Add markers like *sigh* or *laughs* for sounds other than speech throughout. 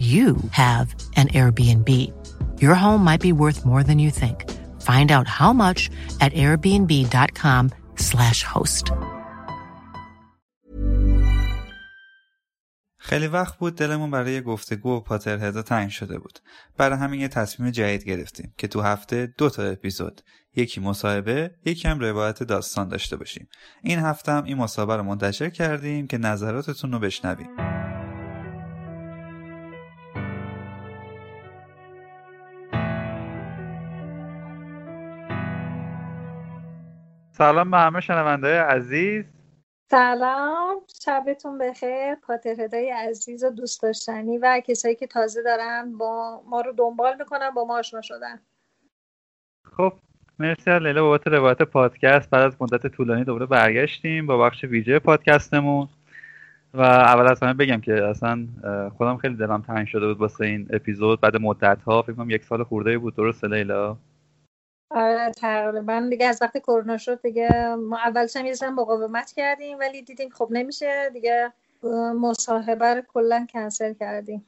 you have an Airbnb. Your home might be worth more than you think. Find out how much at airbnb.com/slash host. خیلی وقت بود دلمون برای گفتگو و پاترهدا تنگ شده بود برای همین یه تصمیم جدید گرفتیم که تو هفته دو تا اپیزود یکی مصاحبه یکی هم روایت داستان داشته باشیم این هفته هم این مصاحبه رو منتشر کردیم که نظراتتون رو بشنویم سلام به همه شنونده عزیز. سلام شبتون بخیر پاترهدای عزیز و دوست داشتنی و کسایی که تازه دارن با ما رو دنبال می‌کنن با ما آشنا شدن. خب مرسی از لیلا بابت روایت پادکست. بعد از مدت طولانی دوباره برگشتیم با بخش ویژه پادکستمون. و اول از همه بگم که اصلا خودم خیلی دلم تنگ شده بود واسه این اپیزود. بعد مدت ها فکر کنم یک سال خورده بود. درسته لیلا؟ آره تقریبا. دیگه از وقتی کرونا شد دیگه ما اولش هم یه مقاومت کردیم ولی دیدیم خب نمیشه دیگه. مصاحبه رو کلا کنسل کردیم.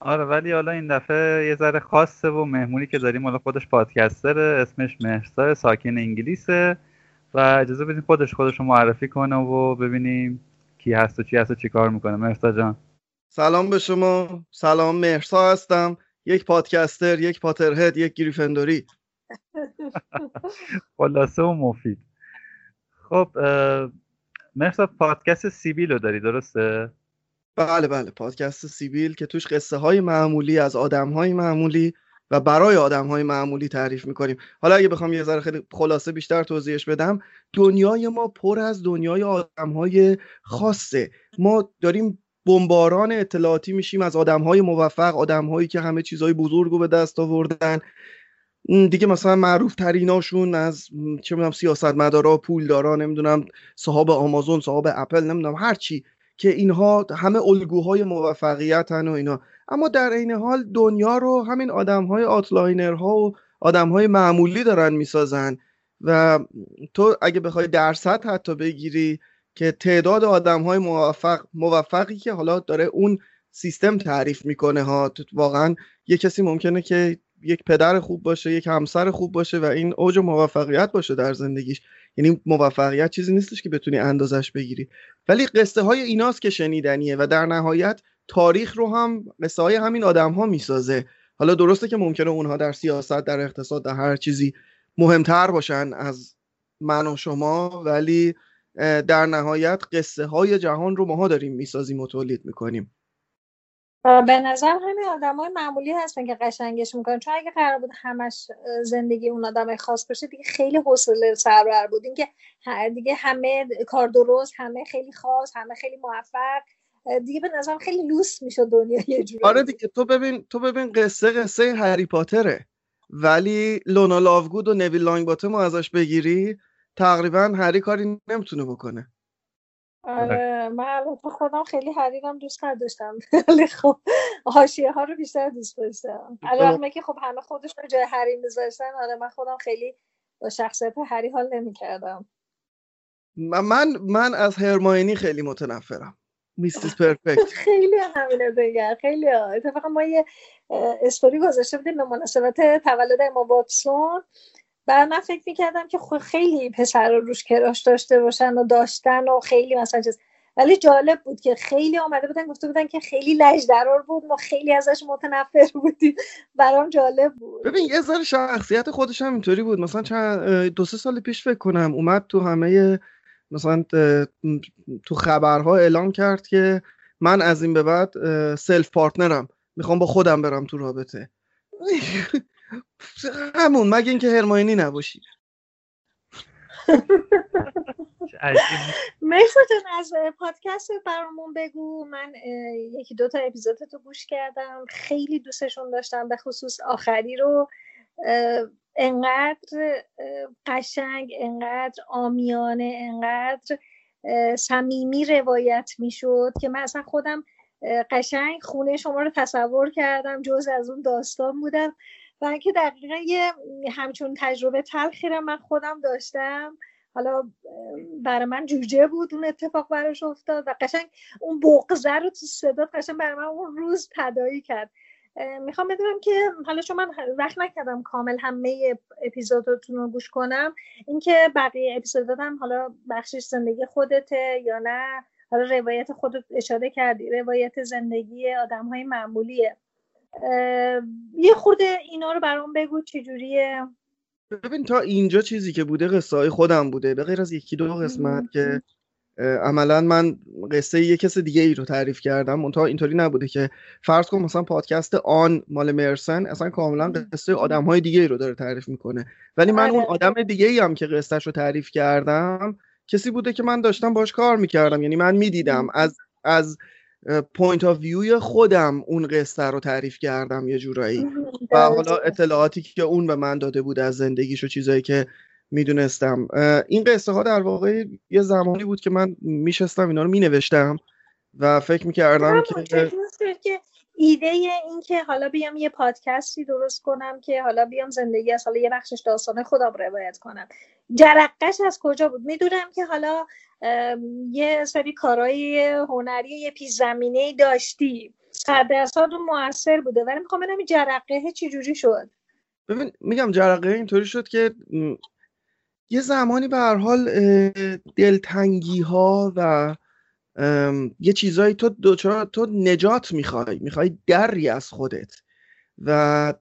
آره ولی حالا این دفعه یه ذره خاصه و مهمونی که داریم حالا خودش پادکستره اسمش مهرسا ساکن انگلیسه و اجازه بدین خودش خودش رو معرفی کنه و ببینیم کی هست و چی هست و چی کار می‌کنه. مهرسا جان. سلام به شما. سلام مهرسا هستم. یک پادکستر یک پاترهد یک گریفندوری. خلاصه و مفید. خب اه، مهرسا پادکست سیبیل رو داری درسته؟ بله بله پادکست سیبیل که توش قصه های معمولی از آدم های معمولی و برای آدم های معمولی تعریف می‌کنیم. حالا اگه بخوام یه ذره خیلی خلاصه بیشتر توضیحش بدم دنیای ما پر از دنیای آدم های خاصه. ما داریم بمباران اطلاعاتی میشیم از آدم های موفق آدم هایی که همه چیزهای بزرگ رو به دست آوردن. دیگه مثلا معروف تریناشون از چه می‌دونم سیاستمدارا پولدارا نمی‌دونم صاحب آمازون صاحب اپل نمی‌دونم هر چی که اینها همه الگوهای موفقیتن و اینا. اما در عین حال دنیا رو همین آدمهای آتلاینرها و آدمهای معمولی دارن می‌سازن و تو اگه بخوای درصد حتی بگیری که تعداد آدمهای موفق موفقی که حالا داره اون سیستم تعریف می‌کنه ها واقعا یه کسی ممکنه که یک پدر خوب باشه یک همسر خوب باشه و این اوج موفقیت باشه در زندگیش. یعنی موفقیت چیزی نیستش که بتونی اندازش بگیری. ولی قصه های ایناست که شنیدنیه و در نهایت تاریخ رو هم قصه های همین آدم ها می‌سازه. حالا درسته که ممکنه اونها در سیاست در اقتصاد در هر چیزی مهمتر باشن از من و شما ولی در نهایت قصه های جهان رو ماها داریم می‌سازیم و تولید می‌کنیم. به نظر همین آدم های معمولی هستن که قشنگش می‌کنن. چون اگه قرار بود همش زندگی اون آدم خاص باشه دیگه خیلی حوصله سربر بود. اینکه دیگه همه کار درست همه خیلی خاص همه خیلی موفق. دیگه به نظرم خیلی لوس میشه دنیا یه جورایی آره دیگه تو ببین تو ببین قصه قصه هری پاتره. ولی لونا لاوگود و نویل لانگ باتم ازش بگیری تقریبا هری کاری نمی‌تونه بکنه. آره من البته خودم خیلی حریرم دوست نداشتم. *laughs* ولی خب حاشیه ها رو بیشتر دوست داشتم. علاوه که خب همه خودشون جای هری میذاشتن آره من خودم خیلی با شخصیت هری حال نمی‌کردم. من من از هرماینی خیلی متنفرم. میستیس پرفکت. *laughs* خیلی همینه دیگه خیلی اتفاقا ما یه استوری گذاشته بودیم به مناسبت تولد اما واکسون بعد من فکر می‌کردم که خیلی پسر رو روش کراش داشته باشن و داشتن و خیلی مثلا چیز. ولی جالب بود که خیلی آمده بودن گفته بودن که خیلی لج درار بود ما خیلی ازش متنفر بودیم. برام جالب بود. ببین یه ذره شخصیت خودش هم اینطوری بود. مثلا چند دو سه سال پیش فکر کنم اومد تو همه مثلا تو خبرها اعلام کرد که من از این به بعد self-partnered ام. می‌خوام با خودم برم تو رابطه. همون مگه اینکه هرماینی نباشی. *laughs* مرسا جان از پادکست برامون بگو. من یکی دو تا اپیزودتو گوش کردم. خیلی دوستشون داشتم به خصوص آخری رو. انقدر قشنگ انقدر آمیانه انقدر صمیمی روایت می‌شد که من اصلا خودم قشنگ خونه شما رو تصور کردم جز از اون داستان بودم. و اینکه دقیقا یه همچون تجربه تلخی رو من خودم داشتم. حالا برای من جوجه بود اون اتفاق براش افتاد و قشنگ اون بغزه رو تو صدا قشنگ برای من اون روز تدایی کرد. می‌خوام بدونم که حالا چون من وقت نکردم کامل همه اپیزوداتون رو گوش کنم اینکه بقیه اپیزوداتم حالا بخشش زندگی خودته یا نه؟ حالا روایت خودت اشاره کردی روایت زندگی آدم های معمولیه. یه خود اینا رو برام بگو چجوریه. ببین تا اینجا چیزی که بوده قصه خودم بوده. به غیر از یکی دو قسمت که عملا من قصه یه کس دیگه ای رو تعریف کردم. منتها اینطوری نبوده که فرض کن مثلا پادکست آن مال مرسن اصلا کاملا قصه آدم های دیگه ای رو داره تعریف می‌کنه. ولی من اون آره. آدم دیگه ای هم که قصهش رو تعریف کردم کسی بوده که من داشتم باش کار می‌کردم. یعنی من می‌دیدم از از point of view ی خودم اون قصه رو تعریف کردم یه جورایی. و حالا اطلاعاتی که اون به من داده بود از زندگیش و چیزایی که می‌دونستم. این قصه ها در واقع یه زمانی بود که من میشستم اینا رو مینوشتم و فکر می‌کردم که ایده این که حالا بیام یه پادکستی درست کنم که حالا بیام زندگی از حالا یه بخشش داستانه خودم روایت کنم. جرقش از کجا بود؟ می‌دونم که حالا یه سری کارهای هنری یه پیش زمینه داشتی صد موثر بوده. ولی می‌خوام ببینم جرقه چی جوری شد؟ ببین میگم جرقه اینطوری شد که یه زمانی به هر حال دلتنگی ها و یه چیزایی تو دوچار تو نجات می‌خوای می‌خوای دری از خودت. و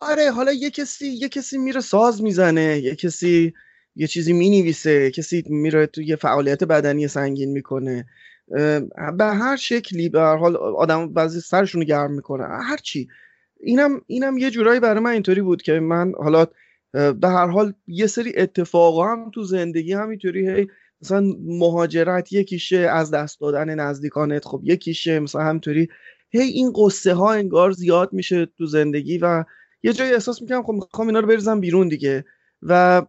آره حالا یه کسی یه کسی میره ساز می‌زنه یه کسی یه چیزی می‌نویسه کسی میره تو یه فعالیت بدنی سنگین می‌کنه. به هر شکلی به هر حال آدم بعضی سرشون رو گرم می‌کنه. هر چی. اینم اینم یه جورایی برای من اینطوری بود که من حالا به هر حال یه سری اتفاقا هم تو زندگی همینطوری هی مثلا مهاجرت یکیشه از دست دادن نزدیکانت خب یکیشه مثلا همینطوری. هی این قصه ها انگار زیاد میشه تو زندگی و یه جایی احساس می‌کنم خب می‌خوام اینا رو بریزم بیرون دیگه. و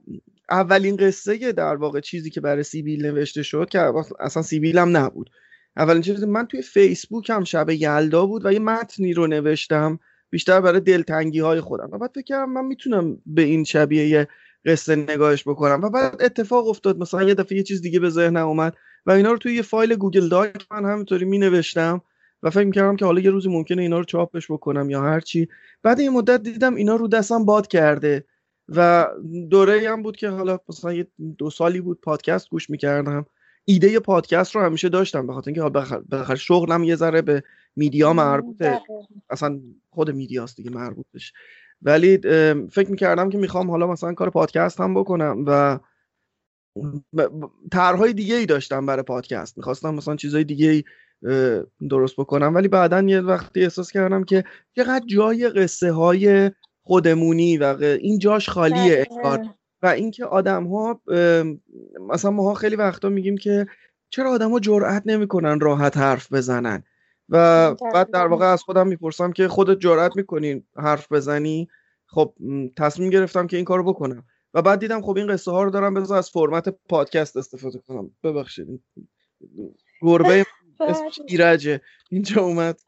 اولین قصه در واقع چیزی که برای سیبیل نوشته شد که اصلا سیبیل هم نبود. اولین چیزی من توی فیسبوک هم شب یلدا بود و یه متنی رو نوشتم بیشتر برای دلتنگی های خودم. و بعد فکر کردم من می‌تونم به این شبیه یه قصه نگاهش بکنم. و بعد اتفاق افتاد. مثلا یه دفعه یه چیز دیگه به ذهنم اومد و اینا رو توی یه فایل Google Doc من همینطوری می نوشتم و فکر می‌کردم که حالا یه روزی ممکنه اینا رو چاپش بکنم یا هر چی. بعد این مدت دیدم اینا رو دستم باد کرده و دوره هم بود که حالا مثلا یه دو سالی بود پادکست گوش می‌کردم. ایده پادکست رو همیشه داشتم. به خاطر اینکه بالاخره شغلم یه ذره به میدیا مربوطه. اصلا خود میدیاست دیگه مربوطش. ولی فکر می‌کردم که می‌خوام حالا مثلا کار پادکست هم بکنم و طرحهای دیگه ای داشتم برای پادکست. می‌خواستم مثلا چیزهای دیگه ای درست بکنم. ولی بعدا یه وقتی احساس کردم که چقدر جای قصه های خودمونی و این جاش خالیه انگار. و اینکه آدم ها مثلا ما خیلی وقتا میگیم که چرا آدم ها جرأت نمی‌کنن راحت حرف بزنن؟ و بعد در واقع از خودم می‌پرسم که خودت جرأت می‌کنی حرف بزنی؟ خب تصمیم گرفتم که این کارو بکنم. و بعد دیدم خب این قصه ها رو دارم بذار از فرمت پادکست استفاده کنم. ببخشید. گربه *laughs* اسمش ایرجه اینجا اومد.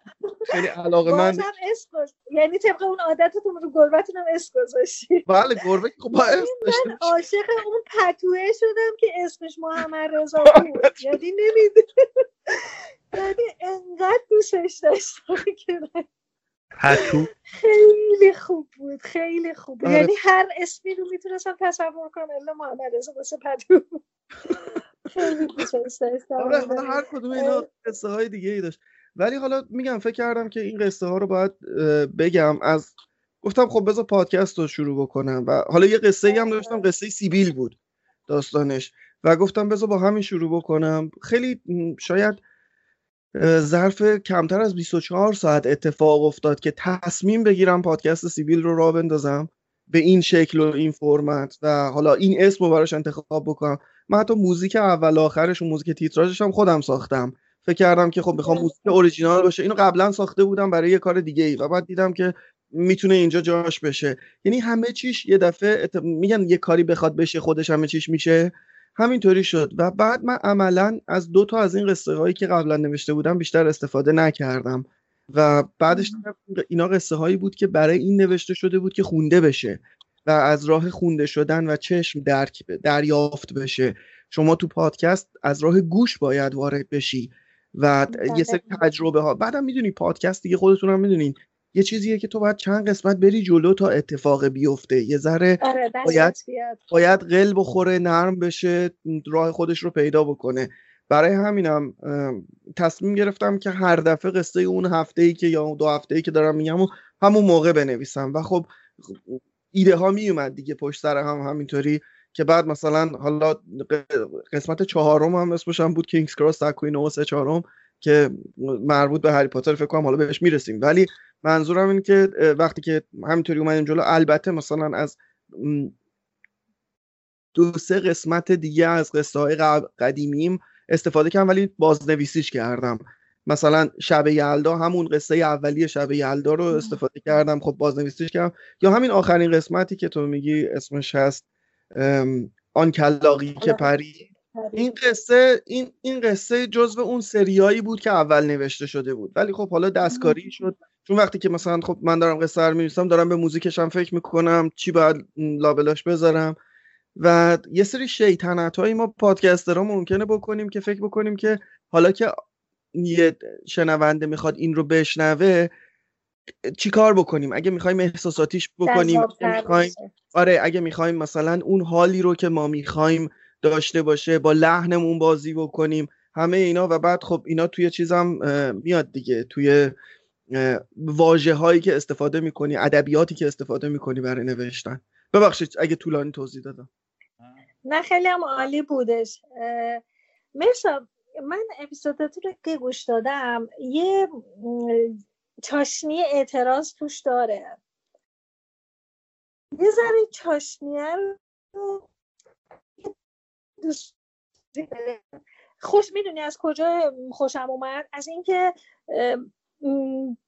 خیلی علاقه من یعنی طبق اون عادتتون رو گربتون هم اسم گذاشتی. *laughs* بله گربه خب با اسم من عاشق اون پتوه شدم که اسمش محمد رضا *laughs* بود. یعنی نمیده یعنی انقدر دوستش داشتم که پتو؟ خیلی خوب بود خیلی خوب بود. یعنی هر اسمی رو می‌تونستم تصور کنم الا محمد رضا واسه پتو. خیلی دوستش داشتم. آره هر کدوم اینا قصه های دیگه ای داشت. ولی حالا میگم فکر کردم که این قصه ها رو باید بگم. از گفتم خب بذار پادکست رو شروع بکنم و حالا یه قصه ای هم داشتم قصه سیبیل بود داستانش. و گفتم بذار با همین شروع بکنم. خیلی شاید ظرف کمتر از 24 ساعت اتفاق افتاد که تصمیم بگیرم پادکست سیبیل رو را بندازم به این شکل و این فرمت و حالا این اسم رو براش انتخاب بکنم. من حتی موزیک اول آخرش و موزیک تیتراژش هم خودم ساختم. فکر کردم که خب می‌خوام موزیک اوریجینال باشه. اینو قبلا ساخته بودم برای یه کار دیگه ای و بعد دیدم که می‌تونه اینجا جاش بشه. یعنی همه چیش یه دفعه ات... میگن یه کاری بخواد بشه خودش همه چیش میشه. همینطوری شد و بعد من عملا از دو تا از این قصه هایی که قبلا نوشته بودم بیشتر استفاده نکردم. و بعدش اینا قصه هایی بود که برای این نوشته شده بود که خونده بشه و از راه خونده شدن و چشم درک دریافت بشه. شما تو پادکست از راه گوش باید وارد بشی و یه سری تجربه ها بعدم می‌دونی پادکست دیگه خودتون هم می‌دونین. یه چیزیه که تو باید چند قسمت بری جلو تا اتفاق بیفته. یه ذره آره باید باید قل بخوره نرم بشه راه خودش رو پیدا بکنه. برای همینم تصمیم گرفتم که هر دفعه قصه اون هفته ای که یا دو هفته ای که دارم میگم و همون موقع بنویسم. و خب ایده ها می اومد دیگه پشت سر هم همینطوری که بعد مثلا حالا قسمت چهارم هم اسمش هم بود کینگز کراس تکوین و سه چهارم که مربوط به هری پاتر فکر کنم حالا بهش می‌رسیم. ولی منظورم این که وقتی که همینطوری اومدیم جلو البته مثلا از دو سه قسمت دیگه از قصه های قدیمیم استفاده کردم ولی بازنویسیش کردم. مثلا شب یلدا همون قصه اولیه شب یلدا رو استفاده کردم خب بازنویسیش کردم. یا همین آخرین قسمتی که تو میگی اسمش هست آن کلاقی که پری. این قصه این این قصه جزو اون سریایی بود که اول نوشته شده بود. ولی خب حالا دستکاری شد. چون وقتی که مثلا خب من دارم قصه رو می‌نویسم دارم به موزیکش هم فکر می‌کنم چی باید لابلاش بذارم. و یه سری شیطنت هایی ما پادکسترها ممکنه بکنیم که فکر بکنیم که حالا که یه شنونده می‌خواد این رو بشنوه چیکار بکنیم؟ اگه می‌خوایم احساساتیش بکنیم می‌خوایم آره اگه می‌خوایم مثلا اون حالی رو که ما می‌خوایم داشته باشه با لحنمون بازی بکنیم همه اینا و بعد خب اینا توی چیزم میاد دیگه توی واجه هایی که استفاده می‌کنی ادبیاتی که استفاده می‌کنی برای نوشتن. ببخشید اگه طولانی توضیح دادم. نه خیلی هم عالی بودش. مرسا من اپیزوداتو رو که گوش دادم یه چاشنی اعتراض توش داره. یه ذره چاشنیه رو دوست خوش می‌دونی از کجا خوشم اومد؟ از اینکه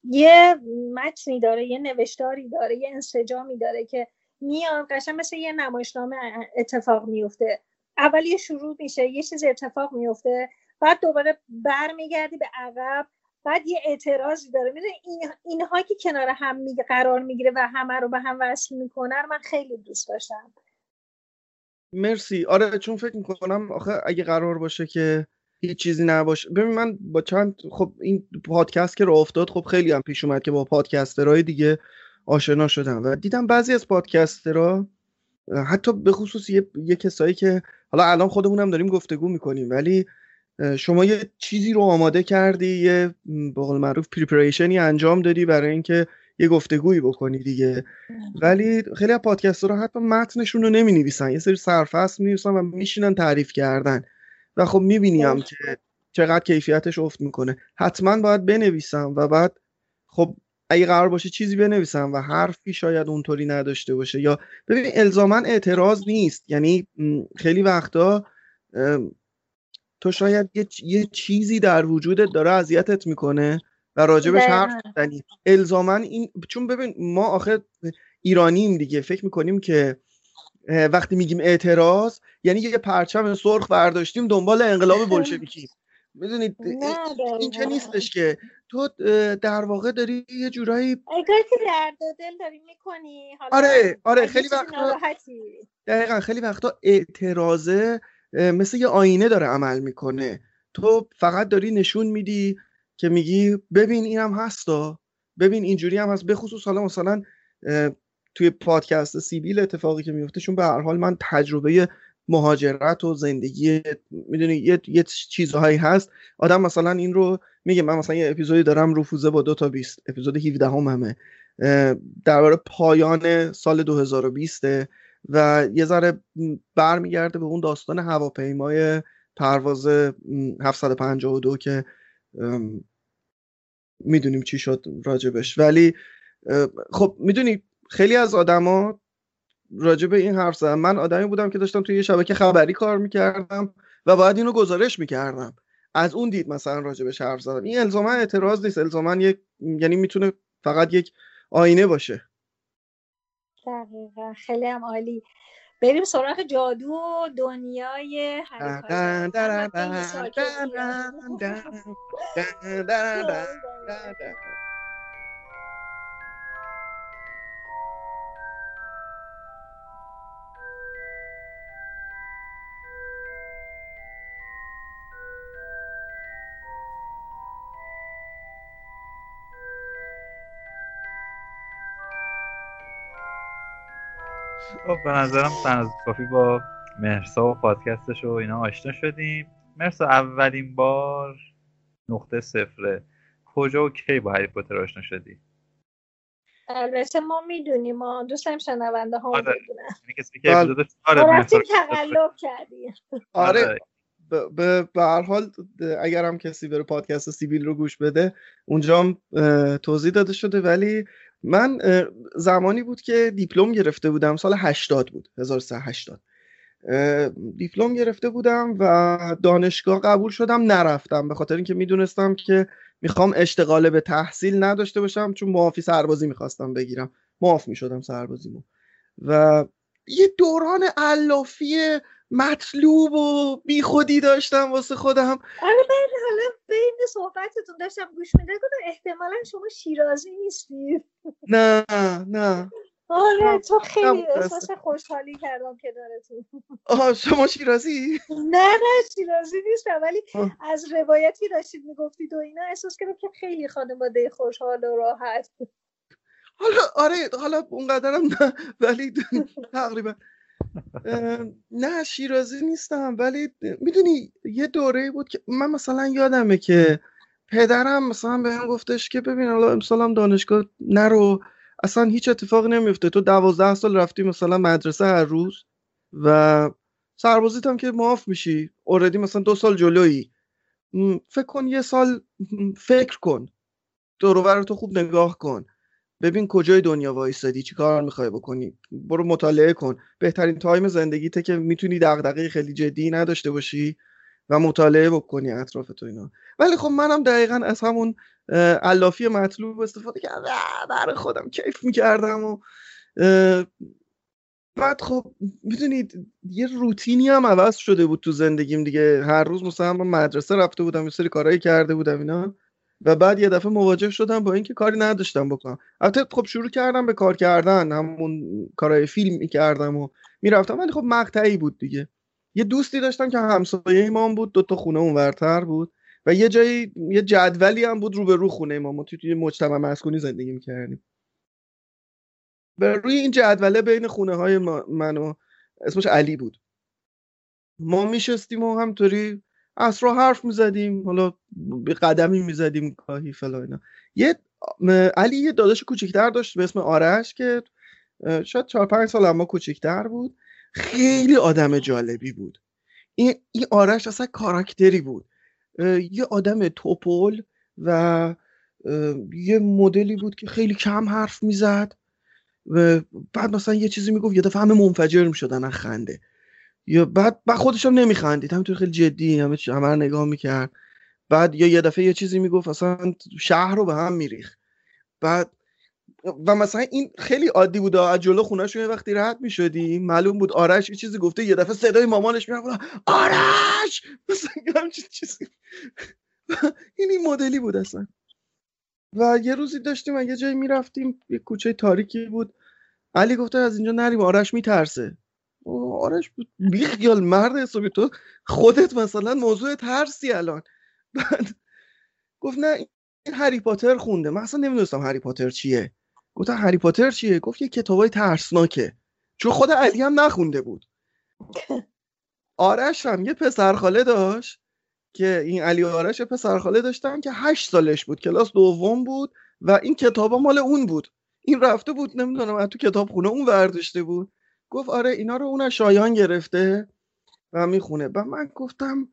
یه متنی داره یه نوشتاری داره یه انسجامی داره که میاد قشنگ مثل یه نمایشنامه اتفاق میفته. اول یه شروع میشه یه چیز اتفاق میفته بعد دوباره برمیگردی به عقب بعد یه اعتراضی داره. می‌دونی این اینها که کنار هم میگه قرار می‌گیره و همه رو به هم وصل می‌کنه من خیلی دوست داشتم. مرسی. آره چون فکر می‌کنم آخه اگه قرار باشه که هیچ چیزی نباشه. ببین من با چند خب این پادکست که رو افتاد خب خیلی هم پیش اومد که با پادکسترهای دیگه آشنا شدم و دیدم بعضی از پادکسترها حتی به خصوص یه, یه کسایی که حالا الان خودمونم داریم گفتگو می‌کنیم ولی شما یه چیزی رو آماده کردی یه به قول معروف پریپریشنی انجام دادی برای اینکه یه گفتگویی بکنی دیگه. ولی خیلی از پادکست رو حتی متنشون رو نمی نویسن یه سری سرفصل می و میشینن تعریف کردن. و خب می‌بینیم که چقدر کیفیتش افت می‌کنه. حتما باید بنویسم و بعد خب اگه قرار باشه چیزی بنویسم و حرفی شاید اونطوری نداشته باشه. یا ببین الزاما اعتراض نیست. یعنی خیلی وقتا تو شاید یه, یه چیزی در وجودت داره اذیتت می‌کنه و راجبش حرف زنی الزاما این چون ببین ما آخه ایرانیم دیگه. فکر می‌کنیم که وقتی میگیم اعتراض یعنی یه پرچم سرخ برداشتیم دنبال انقلاب بلشویکی می‌دونید اینجا نیستش که. تو در واقع داری یه جورایی اگر که درد دل داری می‌کنی. آره آره خیلی وقتا دقیقا خیلی وقتا اعتراضه مثل یه آینه داره عمل می‌کنه. تو فقط داری نشون میدی که میگی ببین اینم هستا ببین اینجوری هم هست. بخصوص حالا مثلا توی پادکست سیبیل اتفاقی که میفته چون به هر حال من تجربه مهاجرت و زندگی می‌دونی یه, یه چیزهایی هست. آدم مثلا این رو میگه من مثلا یه اپیزودی دارم رفوزه با دو تا بیست اپیزود 17 هم همه درباره پایان سال 2020 و یه ذره برمیگرده به اون داستان هواپیمای پرواز 752 که می‌دونیم چی شد راجبش. ولی خب می‌دونی خیلی از آدما راجع به این حرف زدم من آدمی بودم که داشتم توی یه شبکه خبری کار می‌کردم و باید اینو گزارش می‌کردم. از اون دید مثلا راجع به حرف زدم. این الزاما اعتراض نیست. الزاما یک یعنی می‌تونه فقط یک آینه باشه. دقیقا. خیلی هم عالی. بریم سراغ جادو و دنیای خب به نظرم تنز کافی با مرسا و پادکستش و اینا آشنا شدیم. مرسا اولین بار نقطه صفره. کجا و کی با هری پاتر آشنا شدی؟ البته ما می‌دونیم ما دوست داریم شنونده ها آره. بدونن یعنی کسی که اپیزود آره. تقلب کردیم. آره. به هر حال اگر هم کسی بره پادکست سیبیل رو گوش بده اونجا هم توضیح داده شده ولی من زمانی بود که دیپلم گرفته بودم سال 80 بود 1380 دیپلم گرفته بودم و دانشگاه قبول شدم نرفتم. به خاطر اینکه می‌دونستم که می‌خوام اشتغال به تحصیل نداشته باشم چون معافی سربازی می‌خواستم بگیرم. معاف می‌شدم سربازیمو. و یه دوران علافی مطلوب و بیخودی داشتم واسه خودم. آره من حالا بین صحبتتون داشتم گوش میده گفتم احتمالا شما شیرازی نیستی نه نه. آره تو خیلی احساس خوشحالی کردم کنارتون. آها شما شیرازی؟ نه نه شیرازی نیستم. ولی از روایتی داشتید می‌گفتید و اینا احساس کردم که خیلی خانواده خوشحال و راحت. حالا آره حالا اونقدرم نه ولی *laughs* تقریبا. نه شیرازی نیستم ولی می‌دونی یه دوره بود که من مثلا یادمه که پدرم مثلا به هم گفتش که ببین حالا امسالم دانشگاه نرو اصلا هیچ اتفاقی نمیفته تو دوازده سال رفتی مثلا مدرسه هر روز و سربازیت هم که معاف میشی. اوردی مثلا دو سال جلویی. فکر کن یه سال فکر کن. دروبر تو خوب نگاه کن. ببین کجای دنیا وایستادی چی کار می‌خوای بکنی؟ برو مطالعه کن. بهترین تایم زندگیته که می‌تونی دغدغه خیلی جدی نداشته باشی و مطالعه بکنی اطراف تو اینا. ولی خب منم دقیقا از همون علافی مطلوب استفاده کردم. برای خودم کیف می‌کردم و بعد خب می‌دونید یه روتینی هم عوض شده بود تو زندگیم دیگه. هر روز مثلا مدرسه رفته بودم یه سری کارهایی کرده بودم اینا. و بعد یه دفعه مواجه شدم با اینکه کاری نداشتم بکنم. البته خب شروع کردم به کار کردن همون کارهای فیلم می‌کردم و می‌رفتم ولی خب مقطعی بود دیگه. یه دوستی داشتم که همسایه ایمان بود دو تا خونه اونورتر بود و یه جایی یه جدولی هم بود رو به رو خونه ما ما توی مجتمع مسکونی زندگی می‌کردیم. به روی این جدوله بین خونه های من و اسمش علی بود. ما میشستیم و همطوری اصرا حرف می‌زدیم حالا به قدمی می‌زدیم گاهی فلا اینا. یه علی یه داداش کوچیکتر داشت به اسم آرش که شاید چهار پنج سال اما کوچیکتر بود. خیلی آدم جالبی بود. این, این آرش اصلا کاراکتری بود. یه آدم توپل و یه مدلی بود که خیلی کم حرف می‌زد و بعد مثلا یه چیزی می‌گفت یه دفعه همه منفجر می‌شدن خنده. یا بعد بعد خودش هم نمیخندید. همینطور خیلی جدی همه همه نگاه می‌کرد. بعد یا یه دفعه یه چیزی می‌گفت اصلا شهر رو به هم میریخ بعد و مثلا این خیلی عادی بود. از جلو خونهش یه وقتی رد می‌شدیم معلوم بود آرش یه چیزی گفته یه دفعه صدای مامانش میاد آرش! مثلا چیزی. *laughs* این این مدلی بود اصلا. و یه روزی داشتیم یه جایی می‌رفتیم یه کوچه تاریکی بود. علی گفته از اینجا نریم. آرش میترسه. آرش بیخیال مرد حسابی تو. خودت مثلا موضوع ترسی الان. بعد گفت نه این هری پاتر خونده. من اصلا نمی‌دونستم هری پاتر چیه. گفتم هری پاتر چیه؟ گفت یه کتابای ترسناکه. چون خود علی هم نخونده بود. آرش هم یه پسرخاله داشت که این علی آرش پسرخاله داشتن که هشت سالش بود. کلاس دوم بود و این کتابا مال اون بود. این رفته بود نمی‌دونم تو کتاب خونه اون ورداشته بود. گفت آره اینا رو اون شایان گرفته و می‌خونه. و من گفتم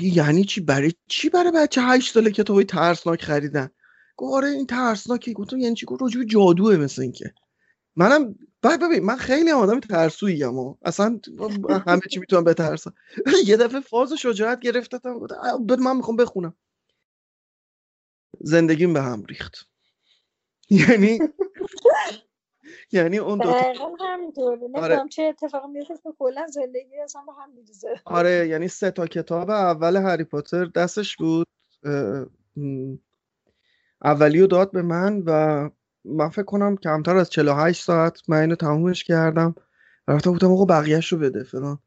یعنی چی؟ برای چی برای بچه هشت ساله کتابای ترسناک خریدن؟ گفت آره این ترسناکه گفتم یعنی چی؟ گفت راجب جادوه مثل اینکه. منم بعد ببین من خیلی آدم ترسویی و اصلا همه چی می‌تونم بترسم. *laughs* یه دفعه فاز شجاعت گرفتم من می‌خوام بخونم. زندگیم به هم ریخت. *laughs* یعنی یعنی اون دو تا آره. چه اتفاقی میفته کلا زندگی اصلا به هم میریزه. آره یعنی سه تا کتاب. اول هری پاتر دستش بود. اولیو داد به من و من فکر کنم کمتر از 48 ساعت من اینو تمومش کردم. رفتم گفتم آقا بقیهش رو بده فلان.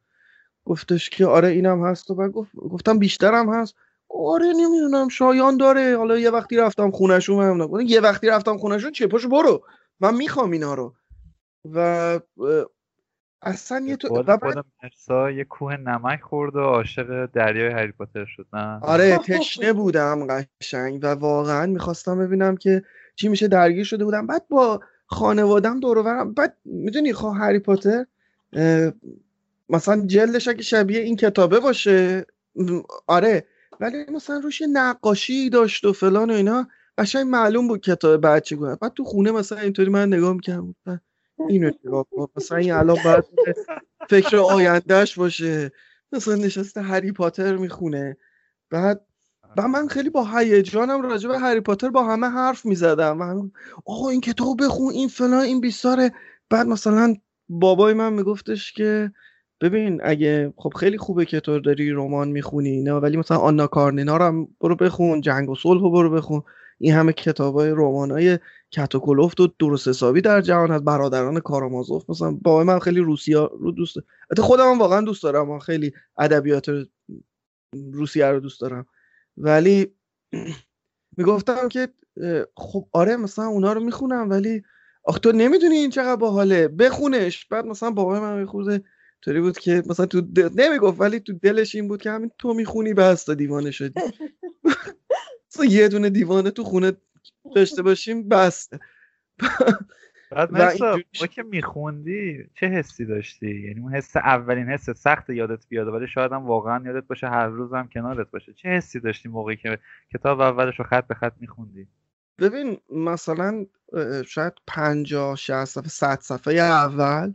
گفتش که آره اینم هست. و گفت گفتم بیشترم هست. آره نمی‌دونم شایان داره. حالا یه وقتی رفتم خونشون من یه وقتی رفتم خونشون چه پاشو برو. من می‌خوام اینا رو. و اصلا یه تو مرسا یه کوه نمک خورد و عاشق دریای هری پاتر شد نه؟ آره تشنه بودم قشنگ و واقعا می‌خواستم ببینم که چی میشه درگیر شده بودم. بعد با خانوادم دور بعد می‌دونی خواه هری پاتر مثلا جلدش اگه شبیه این کتابه باشه آره ولی مثلا روش نقاشی داشت و فلان و اینا. قشنگ معلوم بود کتاب بعد چی بعد تو خونه مثلا اینطوری من نگاه می‌کردم اینو نگاه کن مثلا این الان باید فکر آیندهش باشه. مثلا نشسته هری پاتر می‌خونه. بعد و من خیلی با هیجانم راجع به هری پاتر با همه حرف می‌زدم و آقا این کتاب بخون این فلان این بیستاره. بعد مثلا بابای من میگفتش که ببین اگه خب خیلی خوبه که تو داری رمان می‌خونی نه؟ ولی مثلا آنا کارنینا رو برو بخون جنگ و صلح رو برو بخون. این همه کتاب های رمان های کت و درست حسابی در جهان از برادران کارامازوف مثلا بابای من خیلی روسیه رو دوست دارم. خودم واقعا دوست دارم. خیلی ادبیات روسیه رو دوست دارم. ولی *clears throat* می‌گفتم که خب آره مثلا اونا رو می‌خونم ولی آخ تو نمی‌دونی این چقدر باحاله. بخونش. بعد مثلا بابای من میخورده طوری بود که مثلا تو دل... نمی‌گفت ولی تو دلش این بود که همین تو می‌خونی بس تا دیوانه شدی. *laughs* مثلا یه دونه دیوانه تو خونه داشته *laughs* باشیم بس بعد مثلا ما که میخوندی چه حسی داشتی؟ یعنی اون حس اولین حس سخت یادت بیاد ولی شاید هم واقعا یادت باشه هر روزم کنارت باشه. چه حسی داشتی موقعی که کتاب اولش رو خط به خط میخوندی؟ ببین مثلا شاید 50 60 صفحه 100 صفحه اول.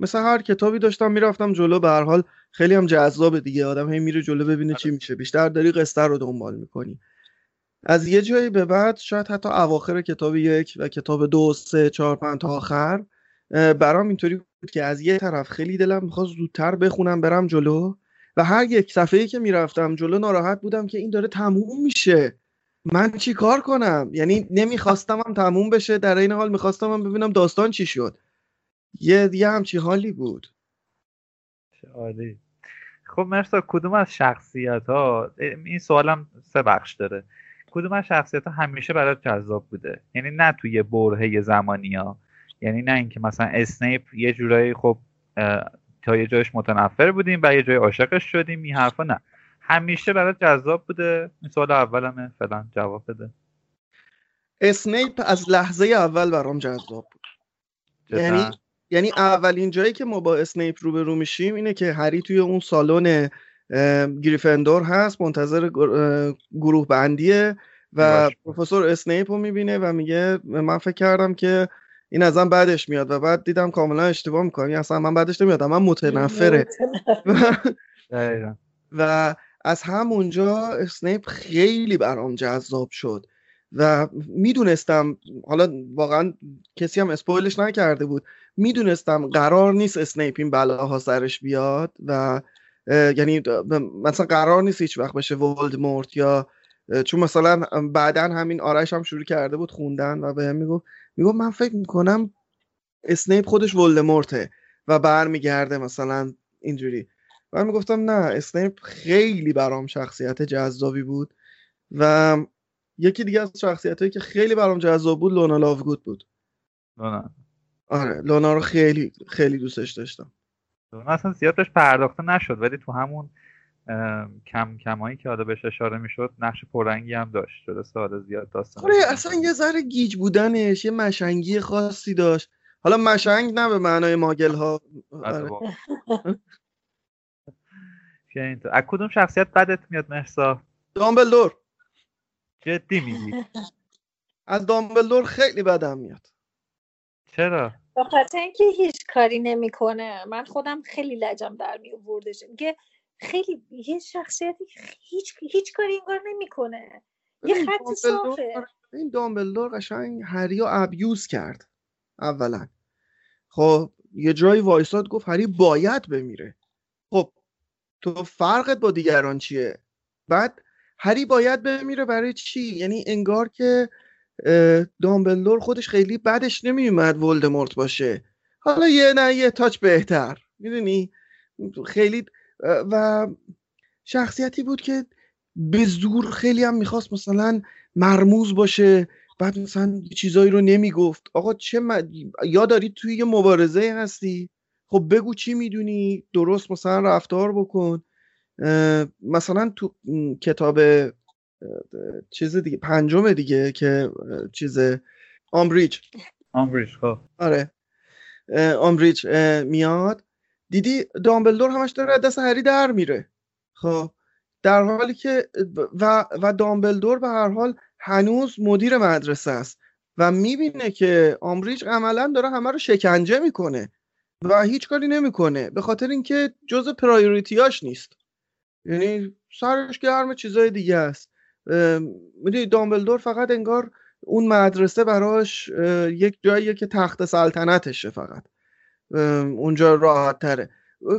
مثلا هر کتابی داشتم می‌رفتم جلو. به هر حال خیلی هم جذابه دیگه. آدم هی میره جلو ببینه چی آره. میشه. بیشتر داری قصه رو دنبال می‌کنی. از یه جایی به بعد شاید حتی اواخر کتاب یک و کتاب دو سه چهار پنج تا آخر برام اینطوری بود که از یه طرف خیلی دلم می‌خواست زودتر بخونم برم جلو و هر یک صفحه که می‌رفتم جلو ناراحت بودم که این داره تموم میشه. من چی کار کنم؟ یعنی نمی‌خواستم هم تموم بشه در این حال می‌خواستم هم ببینم داستان چی شد. یه دیگه همچی حالی بود. عالی. خب مرسا کدوم از شخصیت ها این سوالم سه بخش داره. کدوم از شخصیت ها همیشه برات جذاب بوده؟ یعنی نه توی برهه زمانی ها یعنی نه اینکه مثلا اسنیپ یه جورایی خب تا یه جایش متنفر بودیم و یه جای عاشقش شدیم این حرفا نه. همیشه برات جذاب بوده. این سوال اولمه. فعلا جواب بده. اسنیپ از لحظه اول برام جذاب بود. یعنی یعنی اولین جایی که ما با اسنیپ روبرو میشیم اینه که هری توی اون سالن گریفندور هست منتظر گروه بندیه و پروفسور اسنیپ رو می‌بینه و میگه من فکر کردم که این ازم بدش میاد و بعد دیدم کاملا اشتباه می‌کنی اصلا من بدش نمیاد من متنفره. *laughs* و از همونجا اسنیپ خیلی برام جذاب شد و می‌دونستم حالا واقعا کسی هم spoil ش نکرده بود می‌دونستم قرار نیست اسنیپ این بلاها سرش بیاد و یعنی مثلا قرار نیست هیچ وقت بشه ولدمورت یا چون مثلا بعدا همین آرش هم شروع کرده بود خوندن و به هم می‌گفت می‌گفت من فکر می‌کنم اسنیپ خودش ولدمورته و برمیگرده مثلا اینجوری. من می‌گفتم نه اسنیپ خیلی برام شخصیت جذابی بود و یکی دیگه از شخصیت هایی که خیلی برام جذاب بود لونا لاوگود بود. لونا. آره لونا رو خیلی خیلی دوستش داشتم. لونا اصلا زیاد بهش پرداخته نشد ولی تو همون کم کمایی که حالا بهش اشاره می‌شد نقش پررنگی هم داشت. شده سال زیاد داستان آره اصلا یه ذره گیج بودنش یه مشنگی خاصی داشت. حالا مشنگ نه به معنای ماگل ها آره. از کدوم شخصیت بدت میاد مرسا دامبلدور. جدی میگی؟ از دامبلدور خیلی بدم میاد. چرا؟ به خاطر اینکه هیچ کاری نمی‌کنه. من خودم خیلی لجم در می آوردش. که خیلی یه شخصیتی هیچ هیچ کاری انگار نمی‌کنه. یه خط صافه. این دامبلدور قشنگ هری ابیوز کرد اولا. خب یه جایی وایساد گفت هری باید بمیره. خب تو فرقت با دیگران چیه؟ بعد هری باید بمیره برای چی؟ یعنی انگار که دامبلدور خودش خیلی بدش نمیومد ولدمورت باشه. حالا یه نه یه تاچ بهتر. می‌دونی؟ خیلی و شخصیتی بود که به زور خیلی هم می‌خواست مثلا مرموز باشه. بعد مثلا چیزایی رو نمی‌گفت. آقا چه مد... یا داری توی یه مبارزه هستی؟ خب بگو چی می‌دونی؟ درست مثلا رفتار بکن. مثلا تو کتاب چیز دیگه پنجم دیگه که چیز آمبریج. آمبریج خب. آره. آمبریج میاد. دیدی دامبلدور همش داره دست هری در میره. خب. در حالی که و, و دامبلدور به هر حال هنوز مدیر مدرسه است و می‌بینه که آمبریج عملا داره همه رو شکنجه می‌کنه و هیچ کاری نمی‌کنه به خاطر اینکه جز پرایوریتیاش نیست. یعنی سرش گرم چیزای دیگه است. می‌دونی دامبلدور فقط انگار اون مدرسه براش یک جاییه که تخت سلطنتشه فقط. اونجا راحت تره